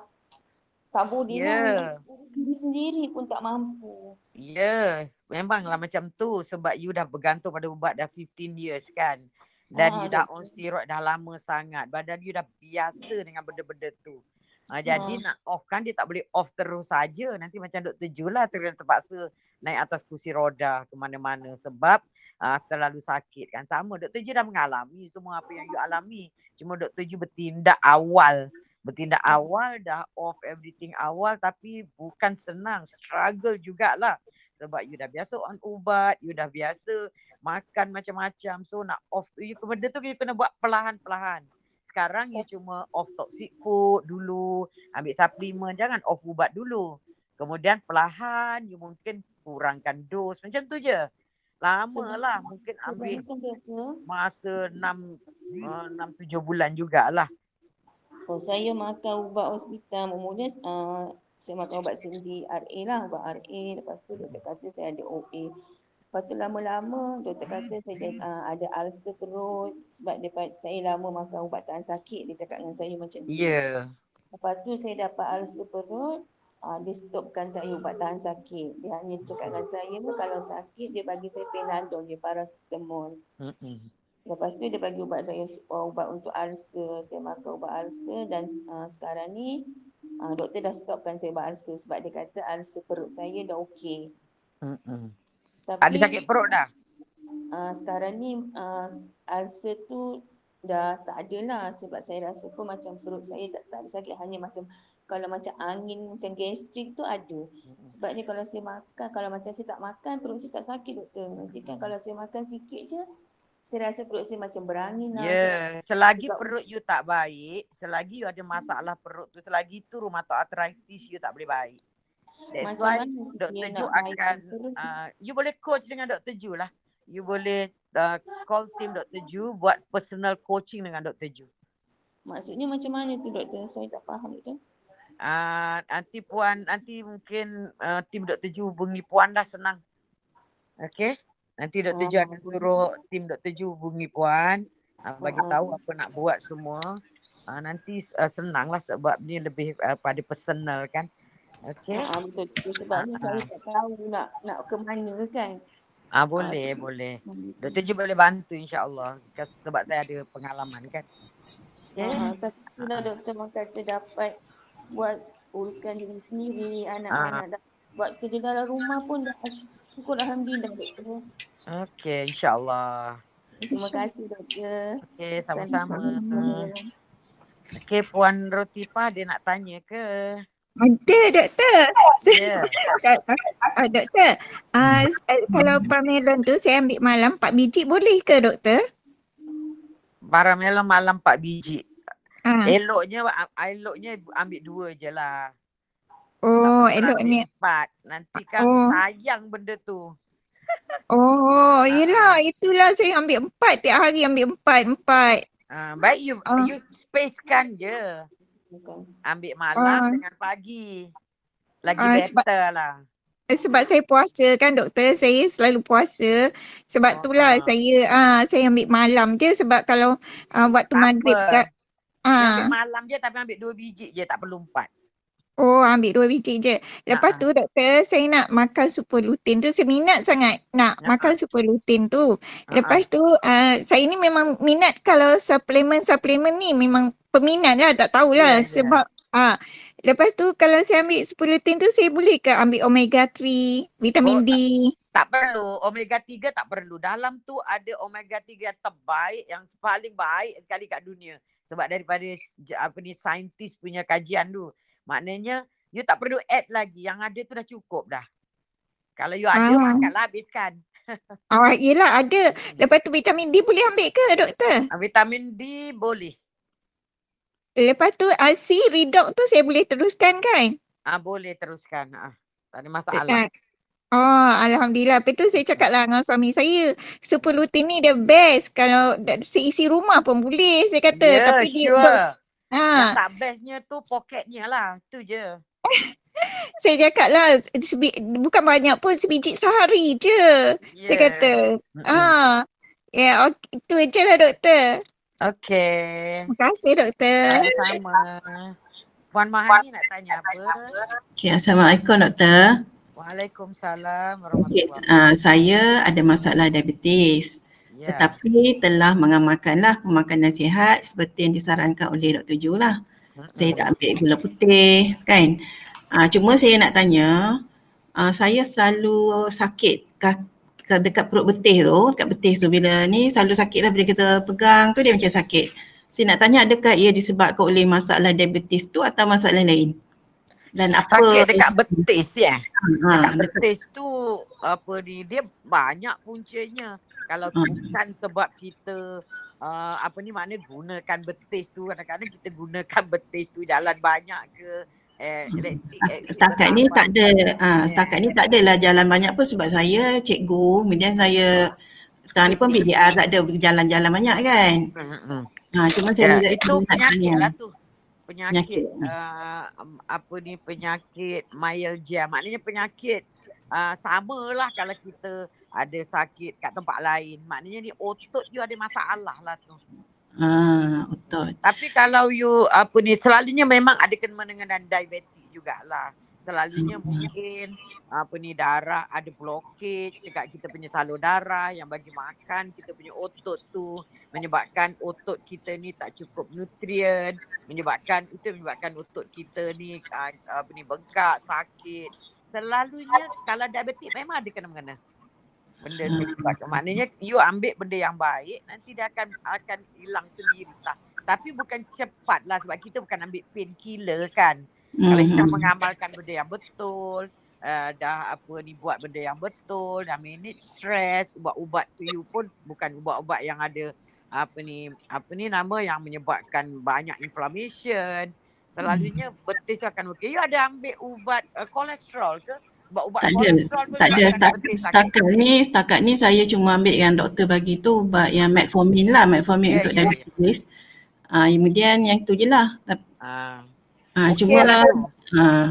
D: tak boleh
A: Ya.
D: lah. Nak Diri sendiri pun tak mampu.
A: Ya, memanglah macam tu sebab you dah bergantung pada ubat dah 15 years kan. Dan
D: Ah,
A: you dah
D: betul.
A: on steroid dah lama sangat. Badan you dah biasa dengan benda-benda tu. Ha, jadi
D: Ah.
A: nak off kan dia tak boleh off terus saja. Nanti macam Dr. Ju lah ter- terpaksa naik atas kursi roda ke mana-mana sebab uh, terlalu sakit kan. Sama Dr. Ju dah mengalami semua apa yang you alami. Cuma Dr. Ju bertindak awal. Bertindak awal dah off everything awal tapi bukan senang. Struggle jugalah. Sebab you dah biasa on ubat, you dah biasa makan macam-macam. So nak off tu, you, benda tu you kena buat perlahan-perlahan. Sekarang you cuma off toxic food dulu, ambil suplemen, jangan off ubat dulu. Kemudian perlahan you mungkin kurangkan dos, macam tu je. Lama lah, mungkin ambil masa 6 uh, 6 7 bulan jugalah.
D: oh, saya makan ubat hospital mula uh, saya makan ubat sendi RA lah, ubat RA. Lepas tu doktor kata saya ada OA. Lepas tu lama-lama doktor kata saya uh, ada ulcer perut sebab daripada saya lama makan ubat tahan sakit. Dia cakap dengan saya macam tu.
A: Yeah.
D: Lepas tu saya dapat ulcer perut. Uh, dia stopkan saya ubat tahan sakit. Dia hanya cakap dengan saya kalau sakit dia bagi saya Panadol je, paracetamol.
A: Mm-mm.
D: Lepas tu dia bagi ubat saya uh, ubat untuk ulcer. Saya makan ubat ulcer dan uh, sekarang ni uh, doktor dah stopkan saya ubat ulcer sebab dia kata ulcer perut saya dah okey.
A: Mm-mm.
D: Tapi
A: Ada sakit perut dah?
D: Uh, sekarang ni uh, ulcer tu dah tak ada lah sebab saya rasa pun macam perut saya tak, tak ada sakit hanya macam kalau macam angin macam gastrik tu ada. Sebab ni kalau saya makan, kalau macam saya tak makan perut saya tak sakit doktor. Nanti kan kalau saya makan sikit je saya rasa perut saya macam berangin lah.
A: Ya, yeah. selagi
D: Juga-
A: perut you tak baik, selagi you ada masalah perut tu, selagi tu rheumatoid arthritis you tak boleh baik. That's
D: Macam
A: why Dr. Ju akan, uh, you boleh coach dengan Dr. Ju lah. You boleh uh, call team Dr. Ju buat personal coaching dengan Dr. Ju.
D: Maksudnya macam mana tu doktor? Saya tak faham doktor.
A: Uh, nanti puan, nanti mungkin uh, tim Dr. Ju hubungi puan dah senang. Okay? Nanti Dr. Ju
D: Oh.
A: akan suruh tim Dr. Ju hubungi puan. Uh, bagi
D: Oh.
A: tahu apa nak buat semua. Uh, nanti uh, senang lah sebab ni lebih uh, pada personal kan. Okay?
D: Ha, betul betul sebab ni
A: Ah,
D: saya
A: ah.
D: tak tahu nak nak ke mana kan.
A: Ah boleh, boleh.
D: Hmm.
A: Dr. Ju boleh bantu insya-Allah sebab saya ada pengalaman kan. Okay?
D: Ha, tapi itulah doktor orang kata dapat buat uruskan diri sendiri, anak-anak dah buat kerja dalam rumah pun dah syukur Alhamdulillah doktor.
A: Okey, insyaAllah.
D: Terima kasih doktor.
A: Okey, sama-sama. Okey, Puan Rotipa dia nak tanya ke?
E: Ada doktor.
A: Ya.
E: Ah, doktor, eh, kalau parmelon tu saya ambil malam 4 biji boleh ke doktor?
A: Paramelon malam 4 biji.
E: Ah.
A: Eloknya eloknya ambil dua je lah.
E: Oh,
A: Tak perlu
E: eloknya.
A: Empat. Nanti kan
E: Oh.
A: sayang benda tu.
E: Oh,
A: Ah.
E: yelah itulah saya ambil empat tiap hari ambil empat, empat.
A: Uh, baik you
E: Ah.
A: you spacekan je.
D: Bukan.
A: Ambil malam
E: Ah.
A: dengan pagi. Lagi
E: Ah, sebab-
A: better lah.
E: Eh, Sebab saya puasa kan doktor, saya selalu puasa. Sebab
A: Oh,
E: itulah
A: ah.
E: saya ah saya ambil malam je sebab kalau ah, waktu
A: Tak
E: maghrib
A: apa.
E: kat
A: Ambil
E: ah
A: malam je tapi ambil dua biji je tak perlu empat.
E: oh ambil dua biji je.
A: Ah,
E: Lepas
A: ah.
E: tu doktor saya nak makan super lutein tu saya minat sangat nak
A: Ah,
E: makan super lutein tu.
A: Ah,
E: Lepas tu uh, saya ni memang minat kalau suplemen-suplemen ni memang peminat lah tak tahulah
A: Ya, ya.
E: sebab ah lepas tu kalau saya ambil lutein tu saya boleh ke ambil omega 3, vitamin
A: Oh,
E: D.
A: Tak perlu. Omega 3 tak perlu. Dalam tu ada omega 3 yang terbaik, yang paling baik sekali kat dunia. Sebab daripada apa ni saintis punya kajian tu. Maknanya you tak perlu add lagi. Yang ada tu dah cukup dah. Kalau you ada
E: Ah.
A: makanlah habiskan.
E: Ah yelah ada.
A: Mm.
E: Lepas tu vitamin D boleh ambil ke doktor?
A: Ah, Vitamin D boleh.
E: Lepas tu uh, C redox tu saya boleh teruskan kan?
A: Ah boleh teruskan. Ah, tak ada masalah.
E: Oh alhamdulillah. Lepas tu saya cakap lah dengan suami saya super lutein ni the best kalau seisi rumah pun boleh saya kata.
A: Ya,
E: Tapi dia
A: sure. Yang
E: ha,
A: tak bestnya tu pocketnya lah. Tu je.
E: saya cakap lah sebi- bukan banyak pun sebiji sehari je.
A: Yeah.
E: Saya kata.
A: Mm-mm.
E: Ah. Ya, yeah, okay. itu je lah doktor.
A: Okay.
E: Terima kasih doktor.
A: Sama-sama. Puan Mahani nak tanya apa?
F: Okay, Assalamualaikum doktor.
A: Waalaikumsalam
F: Okay, uh, saya ada masalah diabetes
A: Ya.
F: tetapi telah mengamalkanlah pemakanan sihat seperti yang disarankan oleh Dr. Ju lah. Saya tak ambil gula putih kan. Uh, cuma saya nak tanya, uh, saya selalu sakit kak, ke- dekat perut betih tu, dekat betih tu bila ni selalu sakit lah bila kita pegang tu dia macam sakit. Saya nak tanya adakah ia disebabkan oleh masalah diabetes tu atau masalah lain? Dan apa
A: Sakit dekat betis ya.
F: ha,
A: Dekat betis tu apa ni dia banyak puncanya. Kalau
F: Hmm.
A: bukan sebab kita uh, apa ni makna gunakan betis tu kadang-kadang kita gunakan betis tu jalan banyak ke elektrik
F: Setakat ni tak ada, ah,
A: Ya.
F: setakat ni tak adalah jalan banyak pun sebab saya cikgu, kemudian saya sekarang ni pun BDR tak ada jalan-jalan banyak kan.
A: Hmm.
F: Ha, cuma saya
A: Ya,
F: nak-
A: itu penyakit lah tu. Penyakit,
F: Penyakit.
A: uh, apa ni penyakit myalgia. Maknanya penyakit uh, samalah kalau kita ada sakit kat tempat lain. Maknanya ni otot you ada masalah lah tu.
F: Ah, otot.
A: Tapi kalau you apa ni selalunya memang ada kena dengan diabetes jugalah. Selalunya
F: Hmm.
A: mungkin apa ni darah ada blockage dekat kita punya salur darah yang bagi makan kita punya otot tu menyebabkan otot kita ni tak cukup nutrien menyebabkan itu menyebabkan otot kita ni uh, apa ni bengkak sakit selalunya kalau diabetes memang ada kena mengena benda tu sebabkan maknanya you ambil benda yang baik nanti dia akan akan hilang sendiri. Lah tapi bukan cepat lah sebab kita bukan ambil painkiller kan. Kalau you dah
F: Hmm.
A: mengamalkan benda yang betul uh, dah apa ni buat benda yang betul dah manage stress ubat-ubat tu you pun bukan ubat-ubat yang ada apa ni apa ni nama yang menyebabkan banyak inflammation. Selalunya betis akan okey you ada ambil ubat uh, kolesterol ke ubat-ubat
F: Tak ada, tak ada
A: menyebabkan
F: setakat,
A: sakit
F: setakat ni setakat ni saya cuma ambil yang doktor bagi tu ubat yang metformin lah metformin
A: Ya,
F: untuk
A: ya, ya.
F: diabetes. Ah kemudian yang tu je lah.
A: ah
F: Ah
A: okey
F: cuma
A: lah tu
F: ah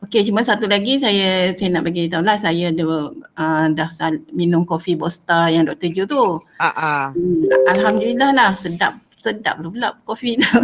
F: okey cuma satu lagi saya saya nak bagi tahu lah saya ada ah, dah sal- minum kopi Bosta yang Dr. Ju tu.
A: ah ah
F: Hmm, Alhamdulillah lah sedap sedap pula kopi tu.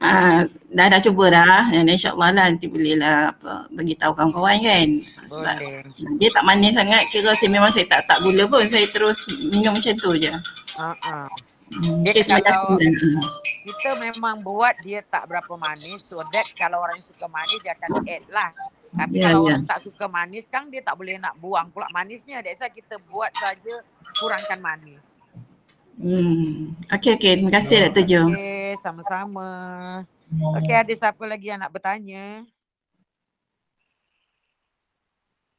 F: ah, dah dah cuba dah dan insyaAllah lah nanti boleh lah apa, bagi tahu kawan-kawan kan. Sebab
A: boleh
F: dia tak manis sangat kira saya memang saya tak tak gula pun saya terus minum macam tu je.
A: ah ah
F: Hmm,
A: Dia
F: okay, terima
A: kalau-
F: kasih.
A: kita memang buat dia tak berapa manis so that kalau orang yang suka manis dia akan add lah Tapi
F: Ya,
A: kalau
F: ya.
A: orang tak suka manis kan dia tak boleh nak buang pula manisnya. That's why kita buat saja kurangkan manis.
F: Hmm. Okey okey, terima kasih Dr. Jo.
A: Okey, sama-sama. Okey, ada siapa lagi yang nak bertanya?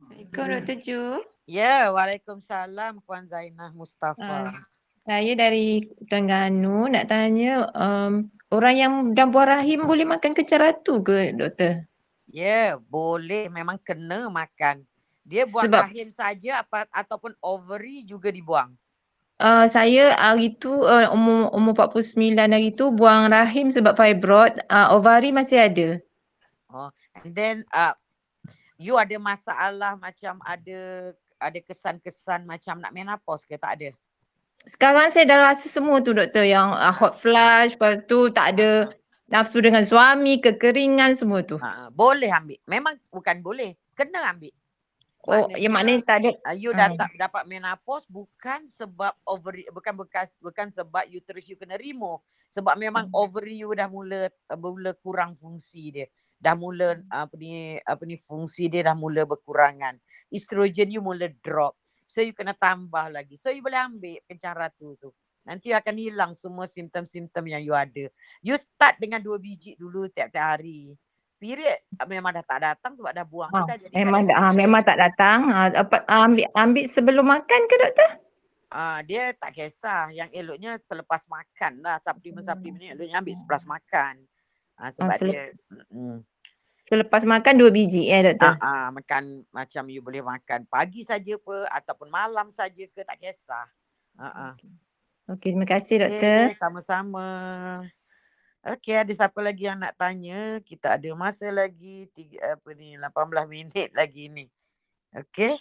G: Assalamualaikum Dr. Ju.
A: Ya, Waalaikumsalam Puan Zainah Mustafa.
G: Ah. Saya dari Terengganu nak tanya um, orang yang dah buah rahim boleh makan kecil ratu ke doktor?
A: Ya, boleh memang kena makan. Dia buang
G: Sebab-
A: rahim saja apa ataupun ovary juga dibuang.
G: Uh, saya hari tu uh, umur umur 49 hari tu buang rahim sebab fibroid, uh, ovari masih ada.
A: Oh, and then uh, you ada masalah macam ada ada kesan-kesan macam nak menopause ke tak ada?
G: Sekarang saya dah rasa semua tu doktor yang uh, hot flush, lepas tu tak ada nafsu dengan suami, kekeringan semua tu.
A: Ha, boleh ambil. Memang bukan boleh, kena ambil.
G: Oh, yang maknanya tak ada
A: Uh, you
G: Hmm.
A: dah tak dapat menopause bukan sebab ovary bukan bekas bukan sebab uterus you kena remove sebab memang
G: Hmm.
A: ovary you dah mula mula kurang fungsi dia. Dah mula
G: Hmm.
A: apa ni apa ni fungsi dia dah mula berkurangan. Estrogen you mula drop. So you kena tambah lagi. So you boleh ambil kencang ratu tu. Nanti akan hilang semua simptom-simptom yang you ada. You start dengan dua biji dulu tiap-tiap hari. Period uh, memang dah tak datang sebab dah buang.
G: Ah,
A: dah jadi
G: memang
A: kadang-
G: ah, memang tak datang. Ah, apa, ambil ambil sebelum makan ke doktor?
A: Ah dia tak kisah. Yang eloknya selepas makan lah. Suplemen-suplemen ni eloknya ambil selepas makan. Ah sebab
G: selep-
A: dia mm,
G: Selepas makan dua biji eh doktor.
A: ah, ah, makan macam you boleh makan pagi saja apa ataupun malam saja ke tak kisah. Ah ah.
G: Okey, terima kasih doktor.
A: Okay, sama-sama. Okey, ada siapa lagi yang nak tanya? Kita ada masa lagi tiga, apa ni 18 minit lagi ni. Okey.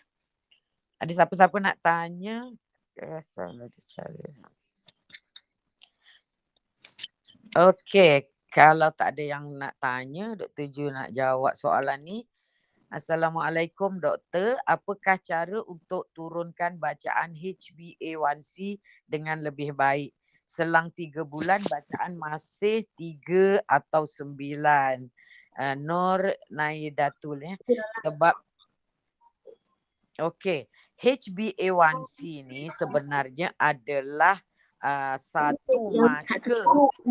A: Ada siapa-siapa nak tanya? Rasa ada cara. Okey, kalau tak ada yang nak tanya, Dr. Ju nak jawab soalan ni. Assalamualaikum doktor, apakah cara untuk turunkan bacaan HbA1c dengan lebih baik? Selang tiga bulan bacaan masih tiga atau sembilan. Uh, Nur Naidatul ya. Sebab Okey, HbA1c ni sebenarnya adalah uh, satu marker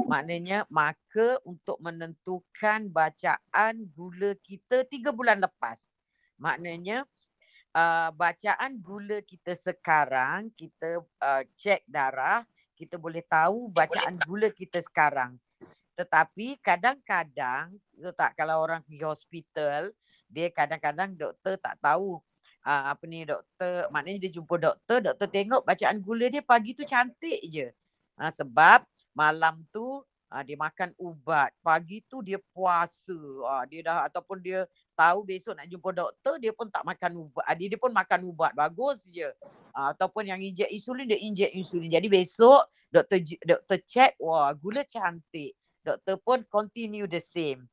A: maknanya marker untuk menentukan bacaan gula kita tiga bulan lepas. Maknanya uh, bacaan gula kita sekarang kita uh, cek darah kita boleh tahu bacaan gula kita sekarang. Tetapi kadang-kadang tak kalau orang pergi hospital dia kadang-kadang doktor tak tahu uh, apa ni doktor maknanya dia jumpa doktor doktor tengok bacaan gula dia pagi tu cantik je. Uh, sebab malam tu uh, dia makan ubat, pagi tu dia puasa. Uh, dia dah ataupun dia tahu besok nak jumpa doktor dia pun tak makan ubat. Uh, dia, pun makan ubat bagus je. Uh, ataupun yang injek insulin dia injek insulin. Jadi besok doktor doktor check wah gula cantik. Doktor pun continue the same.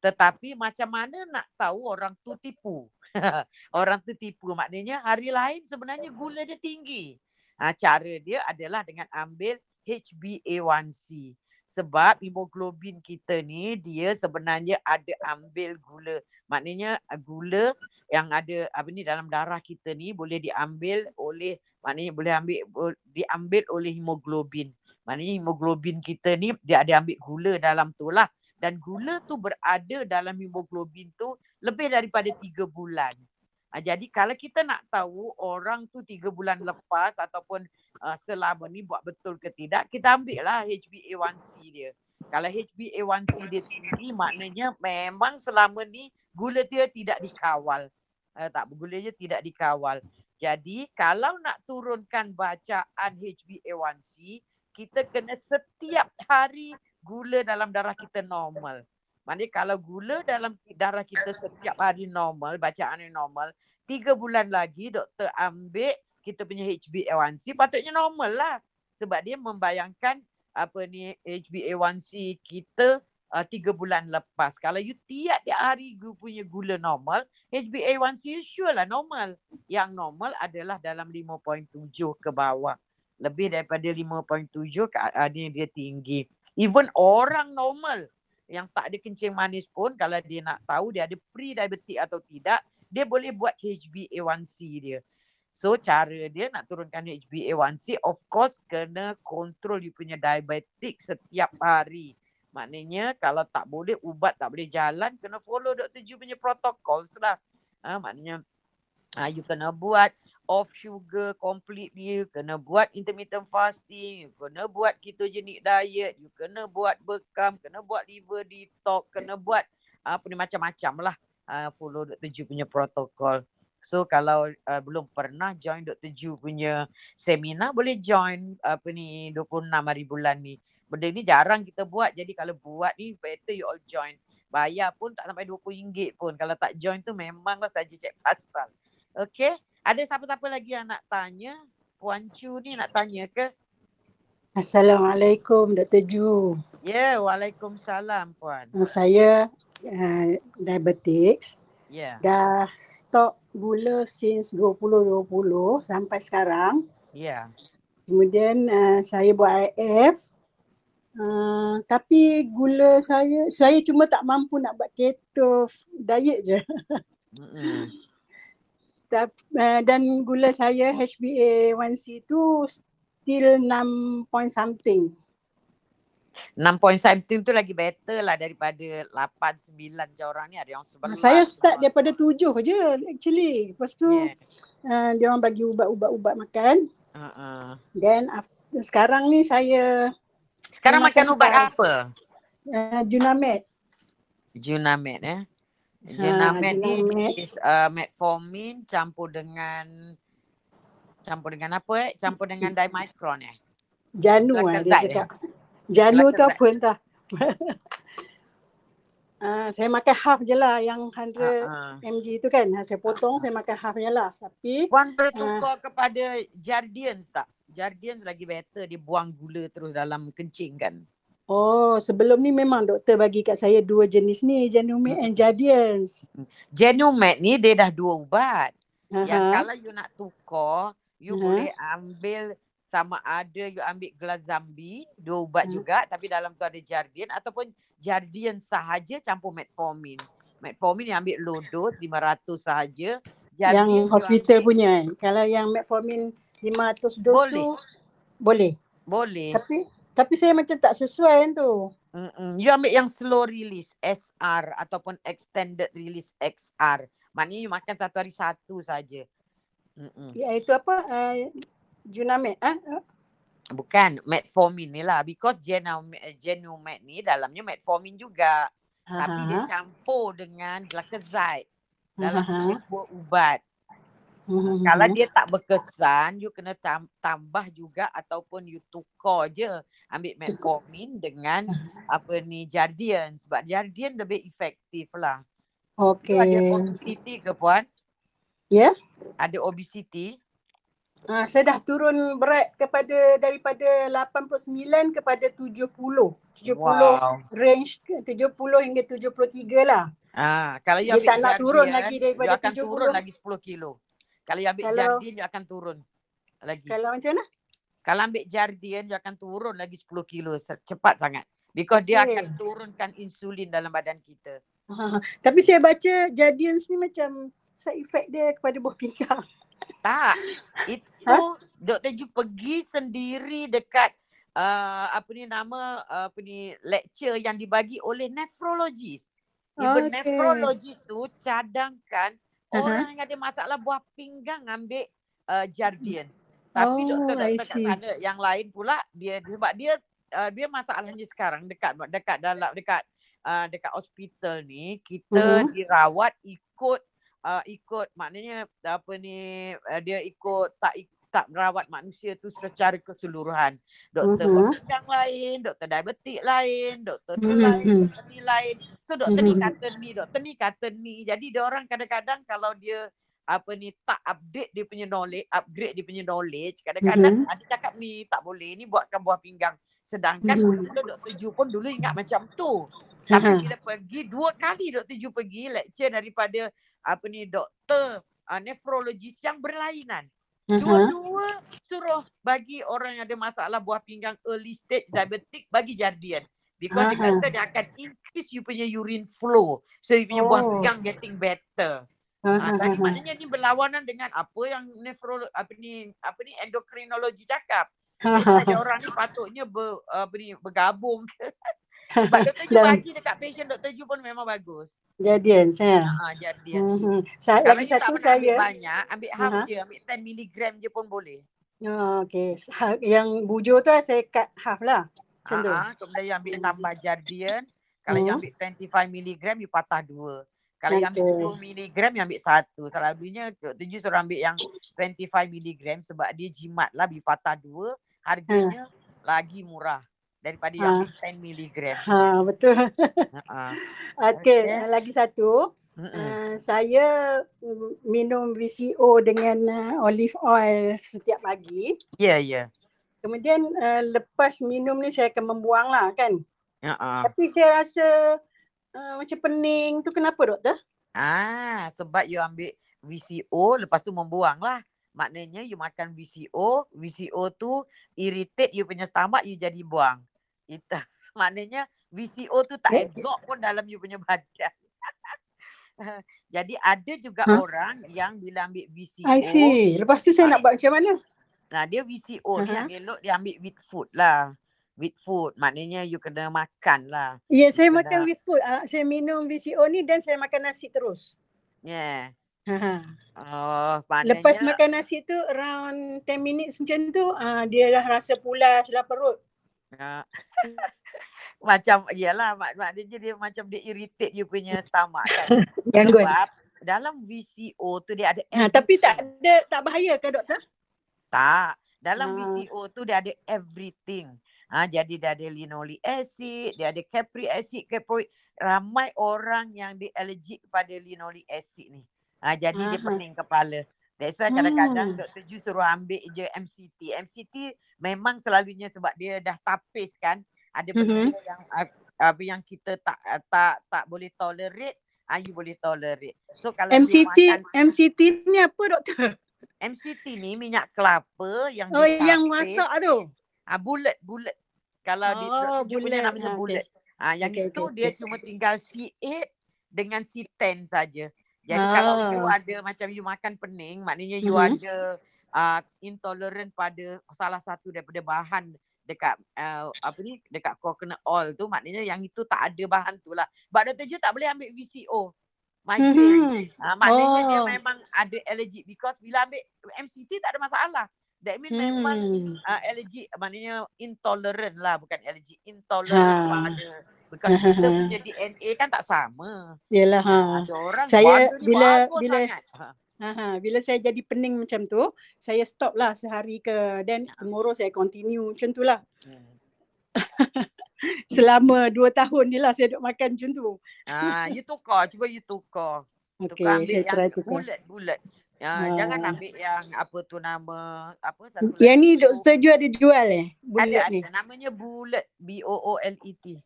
A: Tetapi macam mana nak tahu orang tu tipu? orang tu tipu maknanya hari lain sebenarnya gula dia tinggi. Ha, cara dia adalah dengan ambil HbA1c. Sebab hemoglobin kita ni dia sebenarnya ada ambil gula. Maknanya uh, gula yang ada apa ni dalam darah kita ni boleh diambil oleh maknanya boleh ambil diambil oleh hemoglobin. Maknanya hemoglobin kita ni dia ada ambil gula dalam tu lah. Dan gula tu berada dalam hemoglobin tu lebih daripada tiga bulan. Ha, jadi kalau kita nak tahu orang tu tiga bulan lepas ataupun uh, selama ni buat betul ke tidak, kita ambil lah HbA1c dia. Kalau HbA1c dia tinggi maknanya memang selama ni gula dia tidak dikawal. Uh, tak, gula dia tidak dikawal. Jadi kalau nak turunkan bacaan HbA1c, kita kena setiap hari gula dalam darah kita normal. Maknanya kalau gula dalam darah kita setiap hari normal, bacaan yang normal, tiga bulan lagi doktor ambil kita punya HbA1c patutnya normal lah. Sebab dia membayangkan apa ni HbA1c kita uh, tiga bulan lepas. Kalau you tiap-tiap hari you punya gula normal, HbA1c you sure lah normal. Yang normal adalah dalam 5.7 ke bawah. Lebih daripada 5.7 ke uh, ni dia tinggi. Even orang normal yang tak ada kencing manis pun kalau dia nak tahu dia ada pre-diabetic atau tidak, dia boleh buat HbA1c dia. So cara dia nak turunkan HbA1c of course kena kontrol dia punya diabetic setiap hari. Maknanya kalau tak boleh ubat tak boleh jalan kena follow Dr. Ju punya protokol lah. Ha, maknanya ha, you kena buat off sugar completely, you kena buat intermittent fasting, you kena buat ketogenic diet, you kena buat bekam, kena buat liver detox, kena buat apa ni macam-macam lah. Uh, follow Dr. Ju punya protokol. So kalau uh, belum pernah join Dr. Ju punya seminar boleh join apa ni 26 hari bulan ni. Benda ni jarang kita buat jadi kalau buat ni better you all join. Bayar pun tak sampai RM20 pun. Kalau tak join tu memanglah saja cek pasal. Okay. Ada siapa-siapa lagi yang nak tanya? Puan Chu ni nak tanya ke?
H: Assalamualaikum Dr. Ju.
A: Ya, yeah, Waalaikumsalam Puan.
H: Uh, saya uh, diabetes.
A: Ya. Yeah.
H: Dah stop gula since 2020 sampai sekarang.
A: Ya. Yeah.
H: Kemudian uh, saya buat IF. Uh, tapi gula saya, saya cuma tak mampu nak buat keto diet je. Mm-hmm. Uh, dan gula saya HbA1c tu still 6 point something.
A: 6 point something tu lagi better lah daripada 8, 9 je orang ni ada yang 11.
H: Saya start daripada 7 je actually. Lepas tu yeah. uh, dia orang bagi ubat-ubat-ubat makan. Uh-uh. Then after, sekarang ni saya
A: sekarang makan ubat sekarang, apa?
H: Uh, Junamed.
A: Junamed eh. Junamed ha, ni is uh, metformin campur dengan campur dengan apa eh? Campur dengan dimicron eh.
H: Janu eh dia cakap. Eh? Janu tu apa entah. uh, saya makan half je lah yang 100 uh-huh. mg tu kan. Saya potong uh-huh. saya makan half je lah. Tapi
A: Puan boleh tukar uh, kepada Jardians tak? Jardians lagi better dia buang gula terus dalam kencing kan.
H: Oh, sebelum ni memang doktor bagi kat saya dua jenis ni, Genumet and Jardians.
A: Genumet ni dia dah dua ubat. Uh-huh. Yang kalau you nak tukar, you uh-huh. boleh ambil sama ada you ambil gelas zambi, dua ubat uh-huh. juga tapi dalam tu ada Jardian ataupun Jardian sahaja campur metformin. Metformin yang ambil low dose 500 sahaja.
H: Jardian yang hospital ambil... punya. Kalau yang metformin 500 dos boleh. tu boleh.
A: Boleh.
H: Tapi tapi saya macam tak sesuai tu.
A: Mm-mm. You ambil yang slow release SR ataupun extended release XR. Maknanya you makan satu hari satu saja.
H: Ya itu apa? Uh, Junamed ah? Uh?
A: Bukan metformin ni lah because Genumed ni dalamnya metformin juga. Uh-huh. Tapi dia campur dengan glycoside dalam sebuah ubat. Mm-hmm. Kalau dia tak berkesan, you kena tam- tambah juga ataupun you tukar je ambil metformin dengan apa ni Jardian sebab Jardian lebih efektif lah.
H: Okay.
A: Ada obesity ke puan?
H: Ya. Yeah.
A: Ada obesity?
H: Uh, saya dah turun berat kepada daripada 89 kepada 70. 70 wow. range 70 hingga 73 lah.
A: Ah, kalau you dia
H: tak nak turun lagi daripada 70.
A: akan turun lagi 10 kilo. Kalau you ambil kalau, jardin, you akan turun lagi.
H: Kalau macam mana?
A: Kalau ambil jardin, you akan turun lagi 10 kilo. Cepat sangat. Because dia okay. akan turunkan insulin dalam badan kita.
H: Ha, tapi saya baca jardin ni macam side effect dia kepada buah pinggang.
A: Tak. Itu ha? Dr. Ju pergi sendiri dekat uh, apa ni nama uh, apa ni lecture yang dibagi oleh nephrologist. Even okay. nephrologist tu cadangkan uh-huh. orang yang ada masalah buah pinggang ambil uh, Jardian. Tapi oh, doktor-doktor kat sana yang lain pula dia sebab dia uh, dia masalahnya sekarang dekat dekat dalam dekat uh, dekat hospital ni kita uh-huh. dirawat ikut uh, ikut maknanya apa ni uh, dia ikut tak tak merawat manusia tu secara keseluruhan. Doktor uh-huh. pinggang lain, doktor diabetik lain, doktor uh-huh. lain, doktor ni lain. So doktor uh-huh. ni kata ni, doktor ni kata ni. Jadi dia orang kadang-kadang kalau dia apa ni tak update dia punya knowledge, upgrade dia punya knowledge, kadang-kadang uh-huh. ada cakap ni tak boleh ni buatkan buah pinggang. Sedangkan uh-huh. dulu Dr. Ju pun dulu ingat macam tu. Tapi uh-huh. bila pergi dua kali Dr. Ju pergi lecture daripada apa ni doktor uh, nefrologis yang berlainan. Dua-dua suruh bagi orang yang ada masalah buah pinggang early stage diabetic bagi Jardian. Because dia
H: Aha.
A: kata dia akan increase you punya urine flow. So you punya buah
H: Oh.
A: pinggang getting better.
H: Ha,
A: Ha,
H: ha,
A: tadi
H: ha, ha.
A: maknanya ni berlawanan dengan apa yang nefrolo apa ni apa ni endokrinologi cakap. Jadi
H: ha.
A: orang ni patutnya ber, apa ni bergabung ke. Sebab Dr. Ju bagi dekat patient Dr. Ju pun memang bagus.
H: jadian saya.
A: Ha, jadi
H: Hmm, hmm. Sa-
A: kalau
H: lagi satu
A: pernah ambil
H: saya.
A: banyak, ambil half
H: Aha.
A: je, ambil 10 milligram je pun boleh.
H: Oh, okay. Ha, yang bujur tu saya cut half lah. Macam tu.
A: Ha, kemudian you ambil tambah jardian. Kalau you
H: Hmm.
A: ambil 25 milligram, you patah dua. Kalau you ambil
H: Okay.
A: 10 milligram, you ambil satu. Selalunya Dr. Ju suruh ambil yang 25 milligram sebab dia jimat lah, you patah dua.
H: Ha.
A: Harganya lagi murah daripada
H: Ha.
A: ambil 10 milligram.
H: Ha, betul.
A: Ha.
H: Okey,
A: Okay.
H: lagi satu.
A: Mm-mm.
H: Uh, saya mm, minum VCO dengan uh, olive oil setiap pagi.
A: Ya, ya.
H: Kemudian uh, lepas minum ni saya akan membuang lah kan.
A: Ha.
H: Tapi saya rasa uh, macam pening tu kenapa doktor?
A: Ah, sebab you ambil VCO lepas tu membuang lah. Maknanya you makan VCO, VCO tu irritate you punya stomach, you jadi buang. Itu maknanya VCO tu tak absorb pun dalam you punya badan. jadi ada juga
H: Huh?
A: orang yang bila ambil
H: I
A: VCO,
H: see. Lepas tu saya
A: ah,
H: nak buat macam mana?
A: nah dia VCO ni
H: Aha.
A: yang elok dia ambil with food lah. With food, maknanya you kena makan lah.
H: Ya, saya
A: You
H: makan
A: kena,
H: with food. Uh, saya minum VCO ni dan saya makan nasi terus.
A: yeah.
H: Ha.
A: Oh,
H: Lepas
A: maknanya
H: makan nasi tu around 10 minutes macam tu, uh, dia dah rasa pulas lah perut.
A: Ah. macam iyalah mak maknanya dia macam dia irritate you punya stomach kan.
H: Gangguan.
A: Sebab dalam VCO tu dia ada
H: Ha, tapi tak ada tak bahaya ke doktor?
A: Tak. Dalam
H: Ha.
A: VCO tu dia ada everything. Ha, jadi dia ada linoleic acid, dia ada capric acid, caproic. Ramai orang yang dia allergic kepada linoleic acid ni. Ha, jadi dia
H: Aha.
A: pening kepala. That's why kadang-kadang
H: Hmm.
A: Dr. Ju suruh ambil je MCT. MCT memang selalunya sebab dia dah tapis kan. Ada
H: Mhm.
A: benda yang uh, apa yang kita tak tak tak boleh tolerate, ah you boleh tolerate. So kalau
H: MCT
A: makan
H: MCT ni apa doktor?
A: MCT ni minyak kelapa yang
H: Oh yang
A: ditapis,
H: masak tu.
A: ah bulat bulat. Kalau di
H: Oh
A: punya
H: bulat.
A: namanya
H: okey.
A: bulat. Ah yang
H: Okey
A: itu
H: okey
A: dia
H: okey.
A: cuma tinggal C8 dengan C10 saja. Jadi kalau you
H: Ah.
A: ada macam you makan pening, maknanya you
H: Mhm.
A: ada uh, intolerant pada salah satu daripada bahan dekat uh, apa ni dekat coconut oil tu maknanya yang itu tak ada bahan tu lah. Sebab Dr. Ju tak boleh ambil VCO migraine.
H: Mhm.
A: Uh, maknanya dia
H: Oh.
A: memang ada allergic because bila ambil MCT tak ada masalah. That mean memang
H: Hmm.
A: uh, allergic maknanya intolerant lah bukan allergic intolerant
H: Ha.
A: pada because kita punya DNA kan tak sama.
H: Yalah ha.
A: Ada orang
H: Saya bila bila
A: sangat. Ha.
H: ha, bila saya jadi pening macam tu, saya stop lah sehari ke then tomorrow saya continue macam tu lah.
A: Hmm.
H: Selama dua tahun ni lah saya duk makan macam tu.
A: Ah, you tukar, cuba you tukar. Tukar
H: Okey,
A: ambil
H: saya
A: yang
H: try tukar.
A: bulat-bulat. Ya, jangan
H: Ha.
A: ambil yang apa tu nama apa satu
H: Yang ni doktor Ju ada jual eh?
A: Ada
H: ni.
A: ada namanya bulat B O O L E T.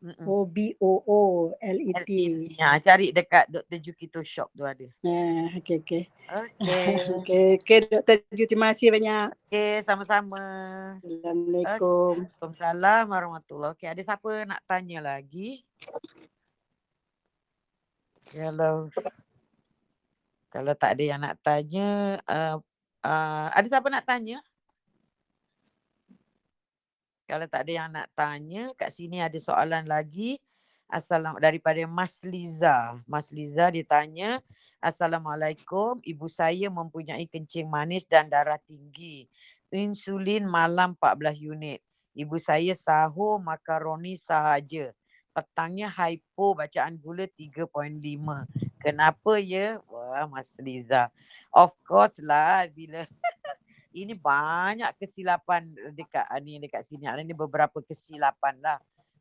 A: Mm-mm.
H: Oh B O O L E T.
A: E. Ya, cari dekat Dr. Jukito shop tu ada.
H: Nah, okey okey.
A: Okey.
H: Okey, okey doktor Ju terima kasih banyak.
A: Okey, sama-sama.
H: Assalamualaikum.
A: Waalaikumsalam warahmatullahi Okey, ada siapa nak tanya lagi? Kalau kalau tak ada yang nak tanya, uh, uh, ada siapa nak tanya? Kalau tak ada yang nak tanya, kat sini ada soalan lagi. Assalam daripada Mas Liza. Mas Liza dia tanya, Assalamualaikum, ibu saya mempunyai kencing manis dan darah tinggi. Insulin malam 14 unit. Ibu saya sahur makaroni sahaja. Petangnya hypo bacaan gula 3.5. Kenapa ya? Wah, Mas Liza. Of course lah bila ini banyak kesilapan dekat ah, ni dekat sini. Ada ni beberapa kesilapan lah.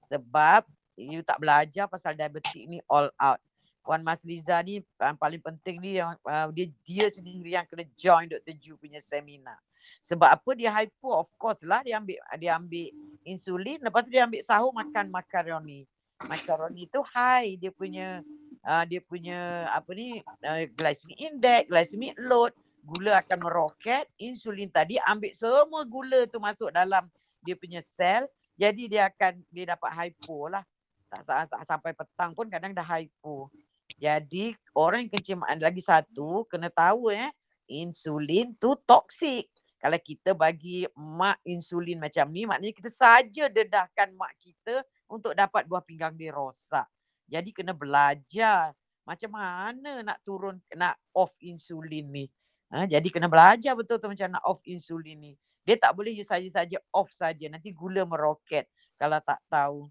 A: Sebab you tak belajar pasal diabetik ni all out. Puan Mas Liza ni yang paling penting ni yang uh, dia dia sendiri yang kena join Dr. Ju punya seminar. Sebab apa dia hypo of course lah dia ambil dia ambil insulin lepas tu dia ambil sahur makan makaroni. Makaroni tu high dia punya uh, dia punya apa ni uh, glycemic index, glycemic load, gula akan meroket, insulin tadi ambil semua gula tu masuk dalam dia punya sel, Jadi dia akan dia dapat hypo lah. Tak, sa- tak sampai petang pun kadang dah hypo. Jadi orang yang kencing lagi satu kena tahu eh insulin tu toksik. Kalau kita bagi mak insulin macam ni maknanya kita saja dedahkan mak kita untuk dapat buah pinggang dia rosak. Jadi kena belajar macam mana nak turun nak off insulin ni. Ha, jadi kena belajar betul-betul macam nak off insulin ni. Dia tak boleh je saja-saja off saja. Nanti gula meroket kalau tak tahu.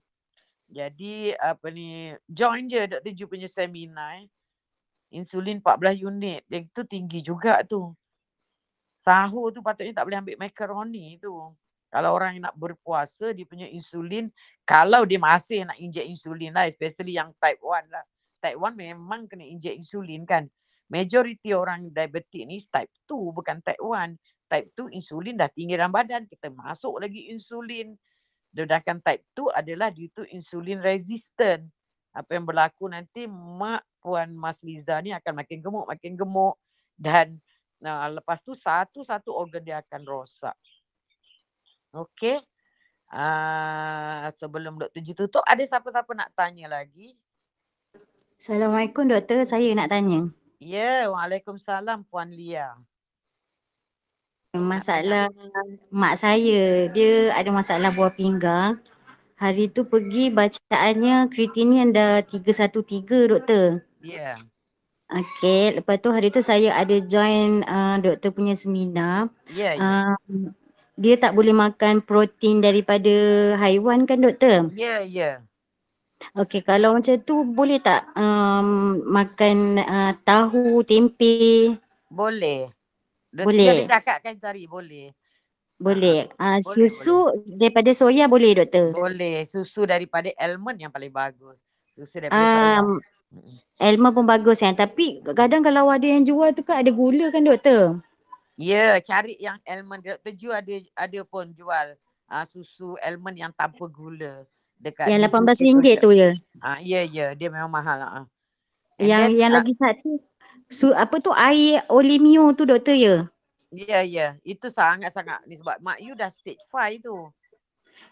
A: Jadi apa ni join je Dr. Ju punya seminar eh. Insulin 14 unit. Yang tu tinggi juga tu. Sahur tu patutnya tak boleh ambil makaroni tu. Kalau orang yang nak berpuasa dia punya insulin kalau dia masih nak injek insulin lah especially yang type 1 lah. Type 1 memang kena injek insulin kan. Majority orang diabetik ni type 2 bukan type 1. Type 2 insulin dah tinggi dalam badan kita masuk lagi insulin. Sedangkan type 2 adalah due to insulin resistant. Apa yang berlaku nanti mak Puan Mas Liza ni akan makin gemuk, makin gemuk dan uh, lepas tu satu-satu organ dia akan rosak. Okey. Uh, sebelum Dr. Ju tutup, ada siapa-siapa nak tanya lagi?
I: Assalamualaikum doktor, saya nak tanya.
A: Ya, yeah, Waalaikumsalam Puan Lia.
I: Masalah mak saya, dia ada masalah buah pinggang. Hari tu pergi bacaannya kreatinin dah 313 doktor.
A: Ya. Yeah.
I: Okey, lepas tu hari tu saya ada join uh, doktor punya seminar.
A: Ya, yeah, ya. Yeah.
I: Uh, dia tak boleh makan protein daripada haiwan kan doktor?
A: Ya, yeah, ya. Yeah.
I: Okey, kalau macam tu boleh tak um, makan uh, tahu, tempe?
A: Boleh. Dia
I: boleh.
A: Dia cakapkan tadi boleh.
I: Boleh. Uh, boleh susu boleh. daripada soya boleh doktor?
A: Boleh. Susu daripada almond yang paling bagus. Susu daripada um, soya.
I: Almond pun bagus kan. Tapi kadang kalau ada yang jual tu kan ada gula kan doktor?
A: Ya, yeah, cari yang almond. Doktor Ju ada ada pun jual uh, susu almond yang tanpa gula.
I: Dekat yang RM18 tu ya?
A: Ah, ya, ya. Dia memang mahal. Uh.
I: Yang then, yang uh, lagi satu, su, apa tu air olimio tu doktor ya?
A: Ya, ya. Itu sangat-sangat ni sebab mak you dah stage 5 tu.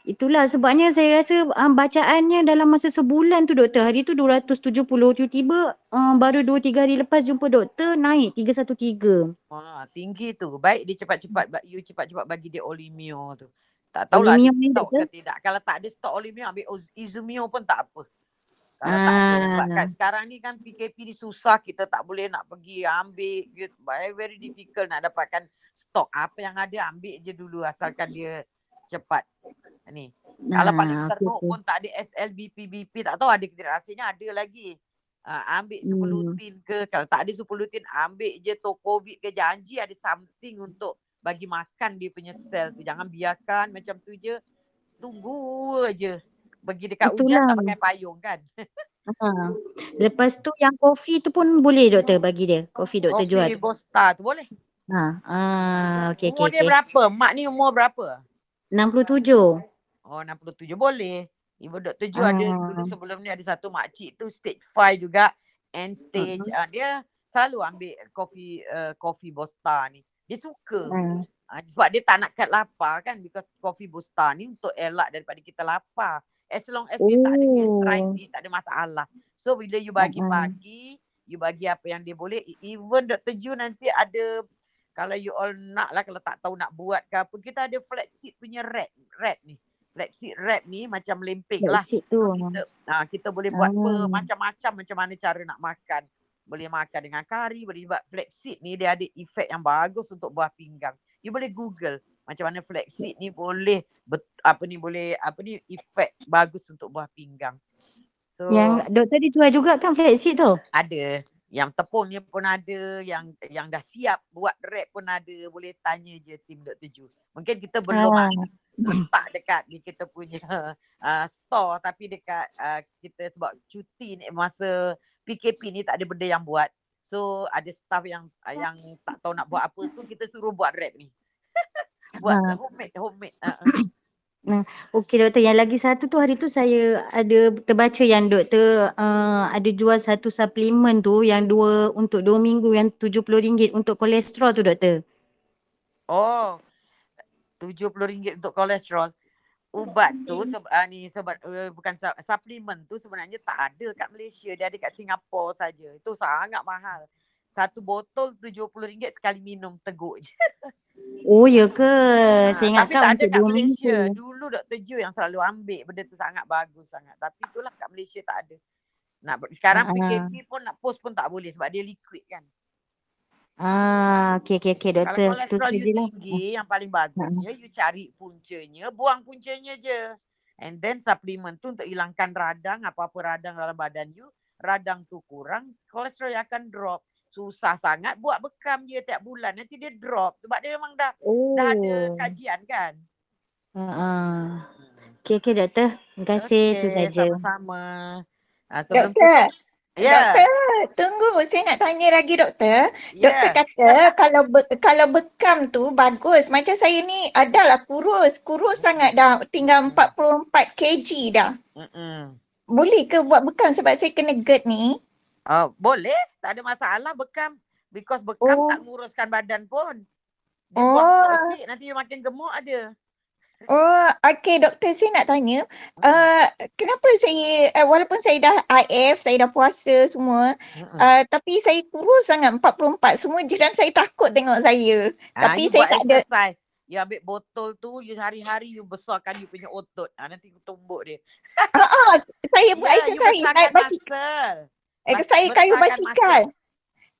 I: Itulah sebabnya saya rasa um, bacaannya dalam masa sebulan tu doktor. Hari tu 270. Tiba-tiba um, baru 2-3 hari lepas jumpa doktor naik 313.
A: Wah, tinggi tu. Baik dia cepat-cepat you cepat-cepat bagi dia olimio tu. Tak tahulah ada stok ke tidak. Kalau tak ada stok olimio ambil izumio pun tak apa. Kalau ah. tak ada sebab kan sekarang ni kan PKP ni susah kita tak boleh nak pergi ambil very, very difficult nak dapatkan stok. Apa yang ada ambil je dulu asalkan dia cepat. Ni. Nah, Kalau paling teruk okay. pun tak ada SLBP BP tak tahu ada tidak rasanya ada lagi. Uh, ambil supulutin hmm. ke kalau tak ada supulutin ambil je to covid ke janji ada something untuk bagi makan dia punya sel tu. Jangan biarkan macam tu je. Tunggu aje. Pergi dekat Itulah. hujan tak pakai payung kan.
I: Ha. Lepas tu yang kopi tu pun boleh doktor bagi dia. Kopi doktor
A: kopi
I: jual.
A: Kopi Bosta tu boleh.
I: Ha. Ah, okey okey.
A: Umur dia
I: okay.
A: berapa? Mak ni umur berapa?
I: 67.
A: Oh 67 boleh. Ibu doktor Ju ah. ada dulu sebelum ni ada satu makcik tu stage 5 juga. End stage. Uh-huh. Uh, dia selalu ambil kopi uh, kopi Bosta ni. Dia suka. Hmm. Uh, sebab dia tak nak kat lapar kan because coffee booster ni untuk elak daripada kita lapar. As long as oh. dia tak ada gastritis, tak ada masalah. So bila you bagi-bagi, you bagi apa yang dia boleh. Even Dr. Ju nanti ada, kalau you all nak lah, kalau tak tahu nak buat ke apa, kita ada flaxseed punya wrap, wrap ni. Flaxseed wrap ni macam lempeng lah.
I: Tu.
A: Kita, uh, kita boleh buat hmm. macam-macam macam mana cara nak makan boleh makan dengan kari, boleh buat flaxseed ni dia ada efek yang bagus untuk buah pinggang. You boleh google macam mana flaxseed ni boleh apa ni boleh apa ni efek bagus untuk buah pinggang.
I: So yang doktor dijual juga kan flaxseed tu?
A: Ada. Yang tepungnya pun ada, yang yang dah siap buat wrap pun ada. Boleh tanya je tim Dr. Ju. Mungkin kita belum ah. letak dekat ni kita punya uh, store tapi dekat uh, kita sebab cuti ni masa PKP ni tak ada benda yang buat. So ada staff yang yang tak tahu nak buat apa tu kita suruh buat rap ni. buat uh. homemade homemade. Uh.
I: Nah, okey doktor. Yang lagi satu tu hari tu saya ada terbaca yang doktor uh, ada jual satu suplemen tu yang dua untuk dua minggu yang RM70 untuk kolesterol tu doktor.
A: Oh, RM70 untuk kolesterol. Ubat tu uh, ni sebab uh, bukan su- suplemen tu sebenarnya tak ada kat Malaysia. Dia ada kat Singapura saja. Itu sangat mahal. Satu botol RM70 sekali minum teguk je.
I: Oh ya ke?
A: Ha,
I: Saya
A: tapi
I: ingatkan
A: tak ada kat Malaysia.
I: minggu.
A: Dulu Dr. Jo yang selalu ambil benda tu sangat bagus sangat. Tapi itulah kat Malaysia tak ada. Nak sekarang
I: Ah, ah.
A: PKP pun nak post pun tak boleh sebab dia liquid kan.
I: Ah, okey okey okey
A: Kalau
I: doktor. Tu
A: kolesterol you
I: sajalah.
A: tinggi yang paling bagusnya you cari puncanya, buang puncanya je. And then suplemen tu untuk hilangkan radang, apa-apa radang dalam badan you, radang tu kurang, kolesterol you akan drop. Susah sangat buat bekam je tiap bulan nanti dia drop sebab dia memang dah dah ada
I: Oh.
A: kajian kan.
I: Ha ah. Okey okey doktor. Terima kasih tu
A: Okey,
I: saja.
A: sama-sama. Ah, sebelum tu
E: Doktor,
A: Ya.
E: doktor, tunggu. Saya nak tanya lagi doktor. Doktor
A: Ya.
E: kata kalau be, kalau bekam tu bagus. Macam saya ni adalah kurus. Kurus sangat dah. Tinggal 44 kg dah.
A: Mm-mm.
E: Boleh ke buat bekam sebab saya kena GERD ni?
A: Oh, boleh, tak ada masalah bekam. Because bekam
E: Oh.
A: tak nguruskan badan pun. Dia
E: Oh.
A: nanti makin gemuk ada.
E: Oh, okey doktor saya nak tanya, uh, kenapa saya uh, walaupun saya dah IF, saya dah puasa semua, uh, tapi saya kurus sangat 44. Semua jiran saya takut tengok saya.
A: Ah,
E: Tapi saya tak ada
A: exercise. You ambil botol tu, you hari-hari you besarkan you punya otot. Ah, nanti you tumbuk dia.
E: ah, saya buat
A: you
E: exercise
A: besarkan
E: basikal.
A: muscle.
E: Eh, saya kayu
A: besarkan
E: basikal.
A: muscle.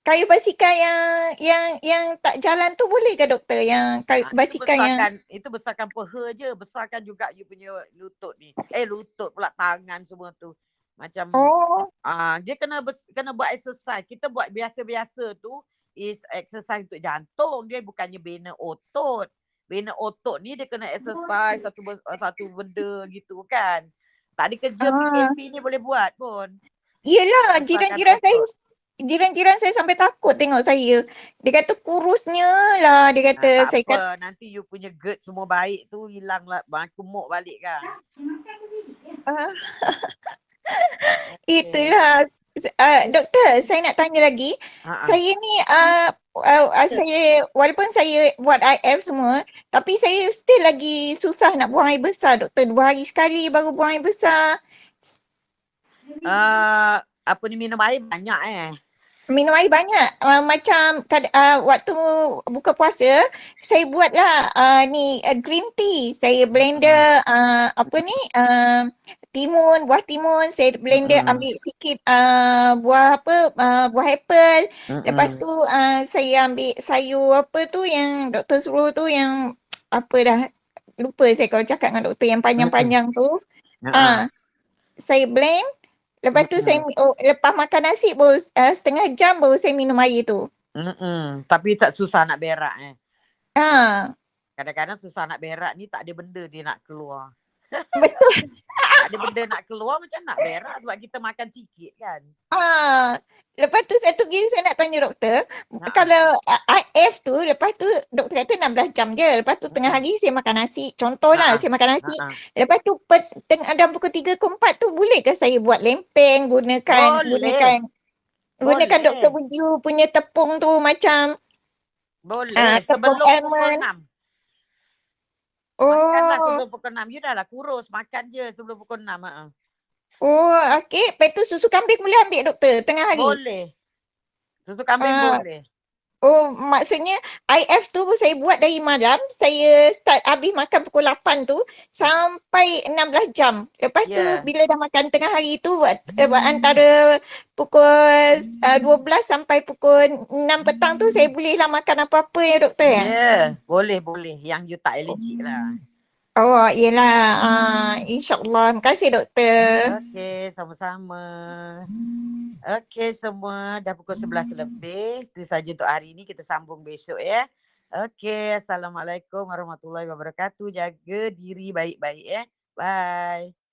E: Kayu basikal yang yang yang tak jalan tu boleh ke doktor? Yang kayu
A: itu
E: basikal yang
A: itu besarkan peha je. Besarkan juga you punya lutut ni. Eh, lutut pula tangan semua tu. Macam
E: Oh,
A: Ah, dia kena bes, kena buat exercise. Kita buat biasa-biasa tu is exercise untuk jantung. Dia bukannya bina otot. Bina otot ni dia kena exercise satu satu benda gitu kan. Tak ada kerja
E: Ah.
A: PKP ni boleh buat pun.
E: Yelah, jiran-jiran saya. Jiran-jiran saya sampai takut tengok saya. Dia kata kurusnya lah, dia kata
A: tak
E: saya
A: apa.
E: kata
A: Nanti you punya GERD semua baik tu hilang lah. Kumuk balik kan. Okay.
E: itulah uh, doktor, saya nak tanya lagi.
A: Ah.
E: Saya ni uh, uh, uh, saya walaupun saya buat IF semua, tapi saya still lagi susah nak buang air besar doktor. Dua hari sekali baru buang air besar.
A: Uh, apa ni minum air banyak eh.
E: Minum air banyak. Uh, macam kad- uh, waktu buka puasa, saya buatlah uh, ni uh, green tea. Saya blender uh, apa ni uh, timun, buah timun. Saya blender
A: Mm-mm.
E: ambil sikit uh, buah apa, uh, buah apple. Lepas
A: Mm-mm.
E: tu uh, saya ambil sayur apa tu yang doktor suruh tu yang apa dah lupa saya kalau cakap dengan doktor yang panjang-panjang tu.
A: Ah.
E: Ah, saya blend. Lepas tu saya oh, lepas makan nasi baru uh, setengah jam baru saya minum air tu.
A: Mm-mm. Tapi tak susah nak berak eh.
E: Ah,
A: Kadang-kadang susah nak berak ni tak ada benda dia nak keluar.
E: betul.
A: ada benda nak keluar macam nak berak sebab kita makan sikit kan.
E: Ah, lepas tu satu lagi saya nak tanya doktor,
A: Ha.
E: kalau uh, IF tu lepas tu doktor kata 16 jam je. Lepas tu tengah hari saya makan nasi. Contohlah
A: Ha.
E: saya makan nasi.
A: Ha.
E: Lepas tu pet, tengah ada pukul 3 ke 4 tu boleh ke saya buat lempeng gunakan
A: Boleh.
E: gunakan gunakan
A: Boleh.
E: doktor Buju punya tepung tu macam
A: Boleh
E: tepung
A: sebelum pukul
E: almond.
A: 6. Makanlah
E: Oh,
A: sebelum pukul 6. You dah lah kurus. Makan je sebelum pukul 6. Ha.
E: oh okey. Lepas tu susu kambing boleh ambil doktor tengah hari?
A: Boleh. Susu kambing
E: Ah.
A: boleh.
E: Oh, maksudnya IF tu saya buat dari malam. Saya start habis makan pukul 8 tu sampai 16 jam. Lepas tu
A: Ya.
E: bila dah makan tengah hari tu eh, buat antara pukul uh, 12 sampai pukul 6 petang tu saya bolehlah makan apa-apa ya doktor
A: Ya,
E: ya?
A: yeah. boleh boleh. Yang you tak allergic lah.
E: Oh, iyalah. Uh, InsyaAllah. Terima kasih doktor.
A: Okey, sama-sama. Okey semua, dah pukul 11 lebih. Itu saja untuk hari ini. Kita sambung besok ya. Okey, Assalamualaikum warahmatullahi wabarakatuh. Jaga diri baik-baik ya. Bye.